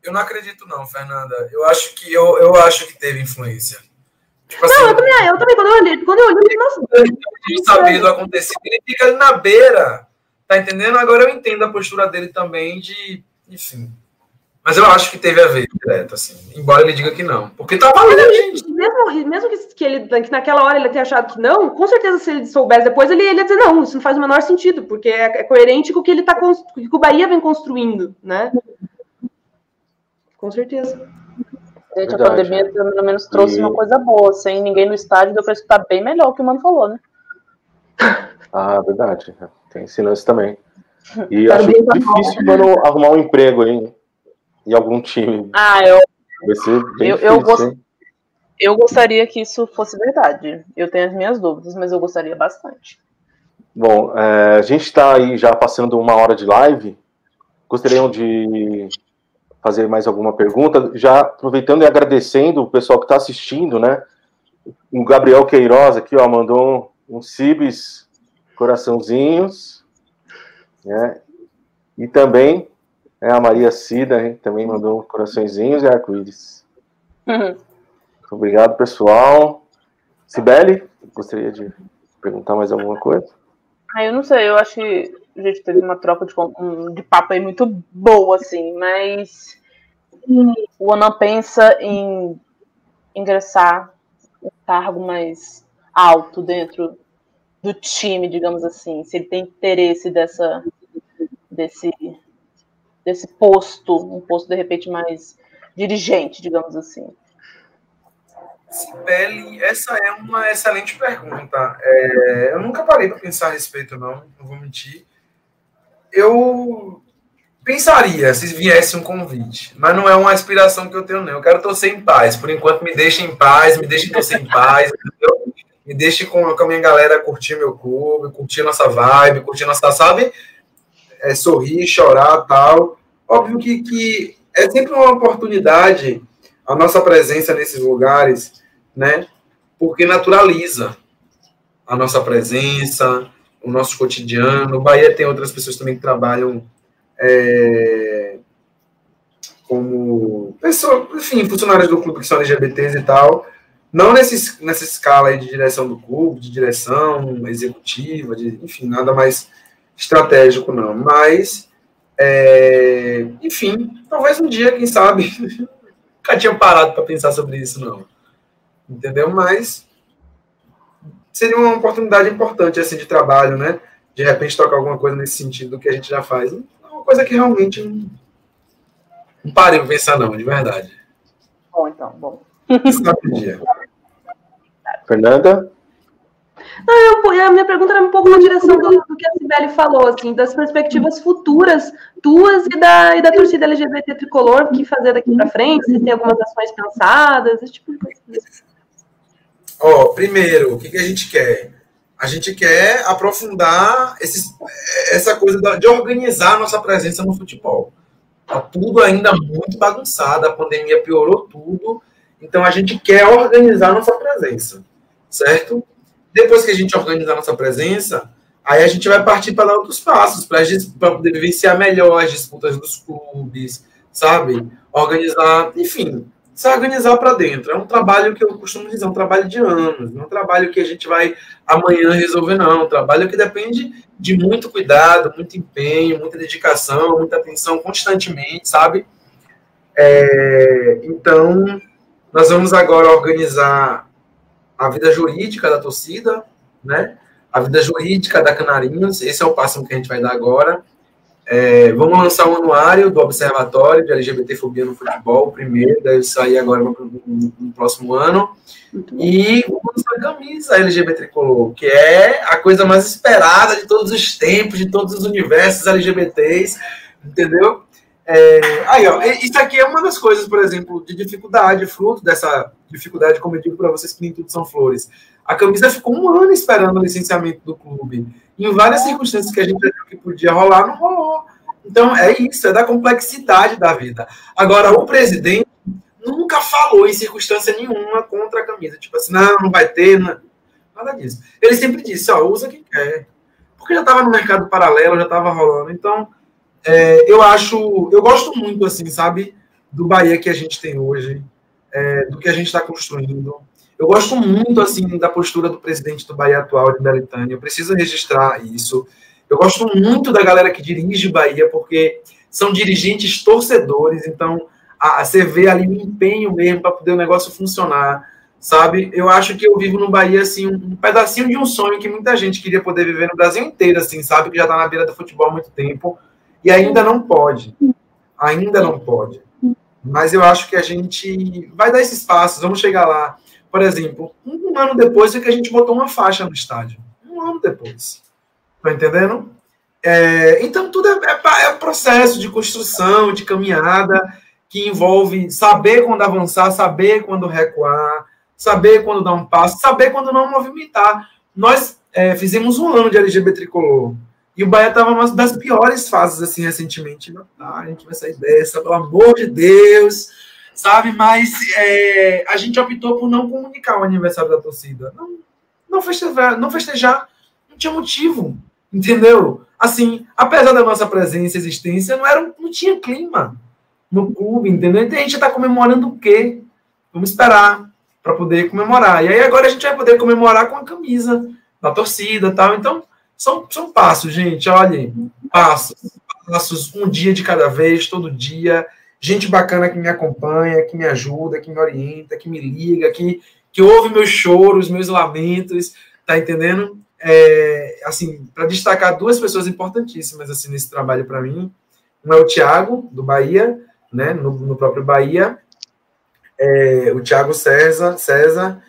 Eu não acredito, não, Fernanda. Eu acho que eu, eu acho que teve influência. Tipo assim, não, eu também, eu também, quando eu olhei, quando eu olhei, nossa. Eu sabia do acontecido, ele fica ali na beira. Tá entendendo? Agora eu entendo a postura dele também de. Enfim. Mas eu acho que teve a ver direto, assim. Embora ele diga que não. Porque tá valendo, gente. Mesmo, mesmo que, ele, que naquela hora ele tenha achado que não, com certeza se ele soubesse depois, ele, ele ia dizer, não, isso não faz o menor sentido, porque é, é coerente com o que ele tá que o Bahia vem construindo, né? Com certeza. Gente, Verdade, a pandemia pelo menos trouxe e... uma coisa boa. Sem ninguém no estádio, deu pra escutar bem melhor o que o Mano falou, né? Ah, verdade. Tem esse lance também. E acho difícil, mano, arrumar um emprego aí em algum time. Ah, eu. Eu, eu, gost... eu gostaria que isso fosse verdade. Eu tenho as minhas dúvidas, mas eu gostaria bastante. Bom, é, a gente está aí já passando uma hora de live. Gostariam de fazer mais alguma pergunta? Já aproveitando e agradecendo o pessoal que está assistindo, né? O Gabriel Queiroz aqui, ó, mandou um, um Cibis coraçãozinhos, né? E também é, a Maria Cida hein, também mandou coraçõezinhos e arco-íris. Uhum. Obrigado, pessoal. Sibeli, gostaria de perguntar mais alguma coisa? Ah, eu não sei, eu acho que a gente teve uma troca de, de papo aí muito boa, assim, mas o Onan pensa em ingressar um cargo mais alto dentro do time, digamos assim, se ele tem interesse dessa, desse desse posto, um posto de repente mais dirigente, digamos assim? Sibeli, essa é uma excelente pergunta. É, eu nunca parei para pensar a respeito, não, não vou mentir. Eu pensaria se viesse um convite, mas não é uma aspiração que eu tenho, não. Eu quero torcer em paz. Por enquanto, me deixem em paz, me deixem torcer em paz, entendeu? Me deixe com, com a minha galera curtir meu clube, curtir nossa vibe, curtir nossa, sabe? É, sorrir, chorar tal. Óbvio que, que é sempre uma oportunidade a nossa presença nesses lugares, né? Porque naturaliza a nossa presença, o nosso cotidiano. O Bahia tem outras pessoas também que trabalham é, como pessoas, enfim, funcionários do clube que são LGBTs e tal. Não nesse, nessa escala aí de direção do clube, de direção executiva, de, enfim, nada mais estratégico, não. Mas, é, enfim, talvez um dia, quem sabe, nunca tinha parado para pensar sobre isso, não. Entendeu? Mas seria uma oportunidade importante assim de trabalho, né? De repente tocar alguma coisa nesse sentido do que a gente já faz. É uma coisa que realmente não, não parei para pensar, não, de verdade. Bom, então, bom. Fernanda? Não, eu, a minha pergunta era um pouco na direção do, do, que a Sibeli falou, assim, das perspectivas futuras tuas e da, e da torcida LGBT tricolor, o que fazer daqui para frente, se tem algumas ações pensadas, esse tipo de coisa. Ó, oh, primeiro, o que, que a gente quer? A gente quer aprofundar esses, essa coisa de organizar a nossa presença no futebol. Tá tudo ainda muito bagunçado, a pandemia piorou tudo Então a gente quer organizar nossa presença, certo? Depois que a gente organizar nossa presença, aí a gente vai partir para outros passos, para poder vivenciar melhor as disputas dos clubes, sabe? Organizar, enfim, se organizar para dentro. É um trabalho que eu costumo dizer, é um trabalho de anos, não é um trabalho que a gente vai amanhã resolver, não. É um trabalho que depende de muito cuidado, muito empenho, muita dedicação, muita atenção constantemente, sabe? É, então, nós vamos agora organizar a vida jurídica da torcida, né? A vida jurídica da Canarinhos, esse é o passo que a gente vai dar agora. É, vamos lançar o um anuário do Observatório de LGBTfobia no futebol, o primeiro, deve sair agora no, no, no próximo ano. E vamos lançar a camisa LGBT Tricolor, que é a coisa mais esperada de todos os tempos, de todos os universos LGBTs, entendeu? É, aí, ó, isso aqui é uma das coisas, por exemplo, de dificuldade, fruto dessa dificuldade, como eu digo para vocês, que nem tudo são flores. A camisa ficou um ano esperando o licenciamento do clube. Em várias circunstâncias que a gente achou que podia rolar, não rolou. Então, é isso, é da complexidade da vida. Agora, o presidente nunca falou em circunstância nenhuma contra a camisa. Tipo assim, não, não vai ter, não. nada disso. Ele sempre disse, ó, usa quem quer. Porque já estava no mercado paralelo, já estava rolando. Então, é, eu acho, eu gosto muito, assim, sabe, do Bahia que a gente tem hoje, é, do que a gente está construindo. Eu gosto muito, assim, da postura do presidente do Bahia atual, de Belitânia. Eu preciso registrar isso. Eu gosto muito da galera que dirige Bahia, porque são dirigentes torcedores, então a, a, você vê ali o empenho mesmo para poder o negócio funcionar, sabe? Eu acho que eu vivo no Bahia, assim, um, um, pedacinho de um sonho que muita gente queria poder viver no Brasil inteiro, assim, sabe? Que já está na beira do futebol há muito tempo e ainda não pode. Ainda não pode. Mas eu acho que a gente vai dar esses passos, vamos chegar lá. Por exemplo, um ano depois é que a gente botou uma faixa no estádio. Um ano depois. Tá entendendo? É, então, tudo é, é, é processo de construção, de caminhada, que envolve saber quando avançar, saber quando recuar, saber quando dar um passo, saber quando não movimentar. Nós é, fizemos um ano de LGBT tricolor. E o Bahia estava numa das piores fases, assim, recentemente. Ah, a gente vai sair dessa, pelo amor de Deus, sabe? Mas é, a gente optou por não comunicar o aniversário da torcida. Não, não, festejar, não festejar, não tinha motivo, entendeu? Assim, apesar da nossa presença e existência, não, era, não tinha clima no clube, entendeu? Então a gente está comemorando o quê? Vamos esperar para poder comemorar. E aí agora a gente vai poder comemorar com a camisa da torcida tal. Então, são, são passos, gente. Olhem, passos. Passos, um dia de cada vez, todo dia. Gente bacana que me acompanha, que me ajuda, que me orienta, que me liga, que, que ouve meus choros, meus lamentos, tá entendendo? É, assim, para destacar duas pessoas importantíssimas assim nesse trabalho para mim. Um é o Tiago, do Bahia, né, no, no próprio Bahia, é, o Tiago César, César,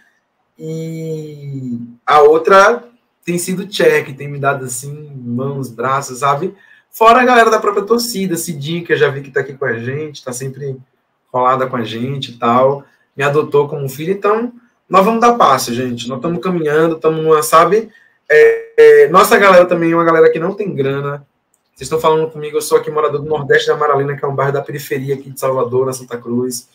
e a outra tem sido check, tem me dado assim, mãos, braços, sabe? Fora a galera da própria torcida, Cidinha, que eu já vi que tá aqui com a gente, tá sempre colada com a gente e tal, me adotou como filho, então nós vamos dar passo, gente. Nós estamos caminhando, estamos numa, sabe? É, é, nossa galera também é uma galera que não tem grana. Vocês estão falando comigo, eu sou aqui morador do Nordeste da Maralina, que é um bairro da periferia aqui de Salvador, na Santa Cruz.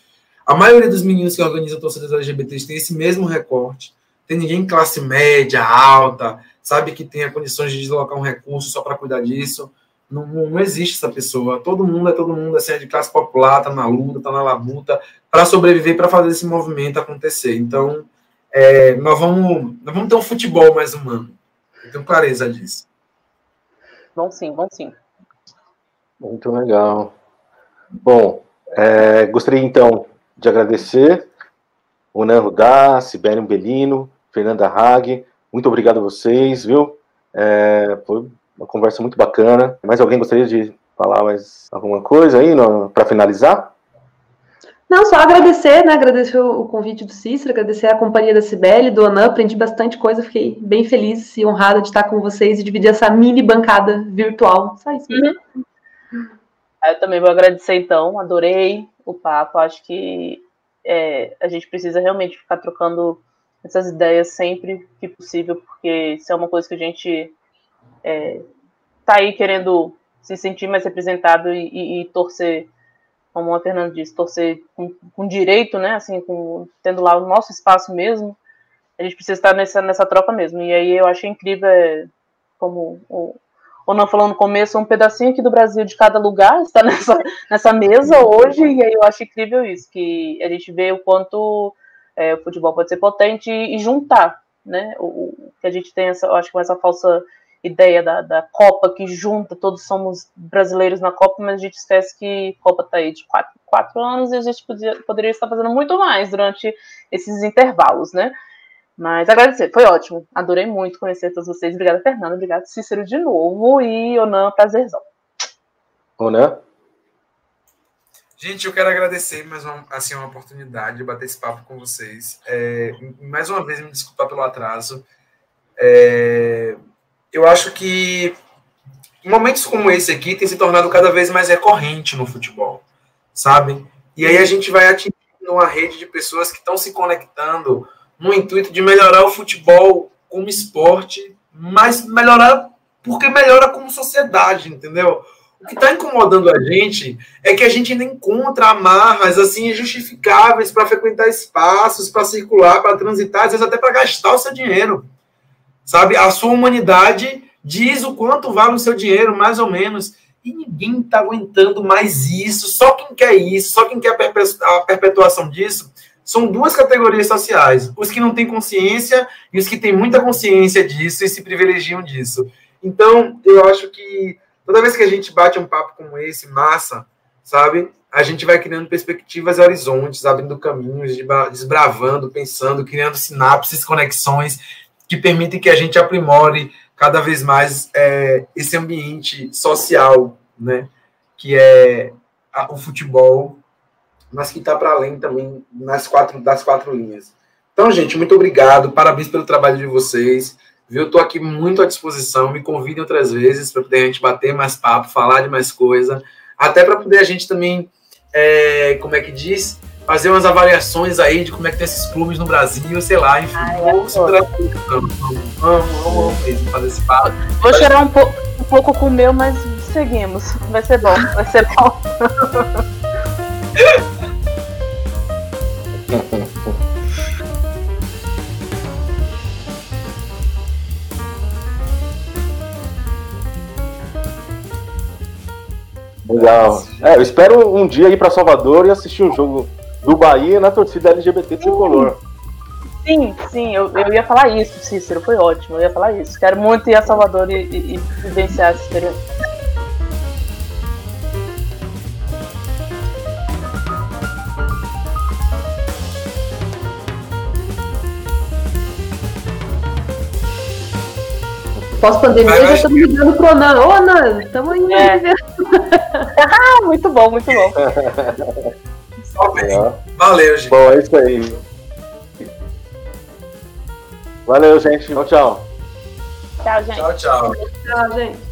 A maioria dos meninos que organizam torcidas LGBTs tem esse mesmo recorte tem ninguém classe média, alta, sabe, que tenha condições de deslocar um recurso só para cuidar disso. Não, não, existe essa pessoa. Todo mundo é todo mundo assim, é de classe popular, tá na luta, tá na labuta, para sobreviver, para fazer esse movimento acontecer. Então, é, nós, vamos, nós vamos ter um futebol mais humano. Eu tenho clareza disso. Vamos sim, vamos sim. Muito legal. Bom, é, gostaria então de agradecer o Nan Rudá, Sibério Belino, Fernanda Hag. Muito obrigado a vocês, viu? É, foi uma conversa muito bacana. Mais alguém gostaria de falar mais alguma coisa aí para finalizar? Não, só agradecer, né? Agradecer o convite do Cícero, agradecer a companhia da Cibele, do Anan, aprendi bastante coisa, fiquei bem feliz e honrada de estar com vocês e dividir essa mini bancada virtual. Só isso. Uhum. Eu também vou agradecer, então, adorei o papo, acho que é, a gente precisa realmente ficar trocando essas ideias sempre que possível, porque se é uma coisa que a gente é, tá aí querendo se sentir mais representado e, e, e torcer como a Fernanda disse, torcer com, com direito, né? Assim, com, tendo lá o nosso espaço mesmo. A gente precisa estar nessa, nessa troca mesmo. E aí eu achei incrível, é, como o, ou não falou no começo, um pedacinho aqui do Brasil de cada lugar está nessa, nessa mesa hoje, e aí eu acho incrível isso, que a gente vê o quanto é, o futebol pode ser potente e, e juntar, né? O, o, que a gente tem essa, acho que essa falsa ideia da, da Copa que junta, todos somos brasileiros na Copa, mas a gente esquece que a Copa está aí de quatro, quatro anos e a gente podia, poderia estar fazendo muito mais durante esses intervalos, né? Mas agradecer, foi ótimo. Adorei muito conhecer todos vocês. Obrigada, Fernanda. Obrigada, Cícero, de novo. E Onan, prazerzão. Onan? Gente, eu quero agradecer mais uma, assim, uma oportunidade de bater esse papo com vocês. É, mais uma vez, me desculpar pelo atraso. É, eu acho que momentos como esse aqui têm se tornado cada vez mais recorrente no futebol, sabe? E aí a gente vai atingindo uma rede de pessoas que estão se conectando no intuito de melhorar o futebol como esporte, mas melhorar porque melhora como sociedade, entendeu? O que está incomodando a gente é que a gente ainda encontra amarras assim justificáveis para frequentar espaços, para circular, para transitar, às vezes até para gastar o seu dinheiro. Sabe? A sua humanidade diz o quanto vale o seu dinheiro, mais ou menos. E ninguém está aguentando mais isso. Só quem quer isso, só quem quer a perpetuação disso, são duas categorias sociais: os que não têm consciência e os que têm muita consciência disso e se privilegiam disso. Então, eu acho que toda vez que a gente bate um papo como esse, massa, sabe? A gente vai criando perspectivas e horizontes, abrindo caminhos, desbravando, pensando, criando sinapses, conexões que permitem que a gente aprimore cada vez mais é, esse ambiente social, né? Que é a, o futebol mas que está para além também nas quatro, das quatro linhas. Então, gente, muito obrigado, parabéns pelo trabalho de vocês. Viu? Estou aqui muito à disposição. Me convidem outras vezes para poder a gente bater mais papo, falar de mais coisa, até para poder a gente também, é, como é que diz, fazer umas avaliações aí de como é que tem esses clubes no Brasil, sei lá, enfim. Ai, vamos, vamos, vamos, mesmo fazer esse papo. Vou chorar um, po um pouco com o meu, mas seguimos. Vai ser bom, vai ser bom. Legal. É, eu espero um dia ir para Salvador e assistir um jogo do Bahia na torcida LGBT tricolor. Sim, sim, eu, eu ia falar isso, Cícero, foi ótimo, eu ia falar isso. Quero muito ir a Salvador e, e, e vivenciar essa experiência. Pós-pandemia já estamos ligando pro Nan. Ô, Nan, estamos indo. É. ah, muito bom, muito bom. É. Valeu, gente. Bom, é isso aí. Valeu, gente. Tchau, tchau. Tchau, gente. Tchau, tchau. Tchau, gente.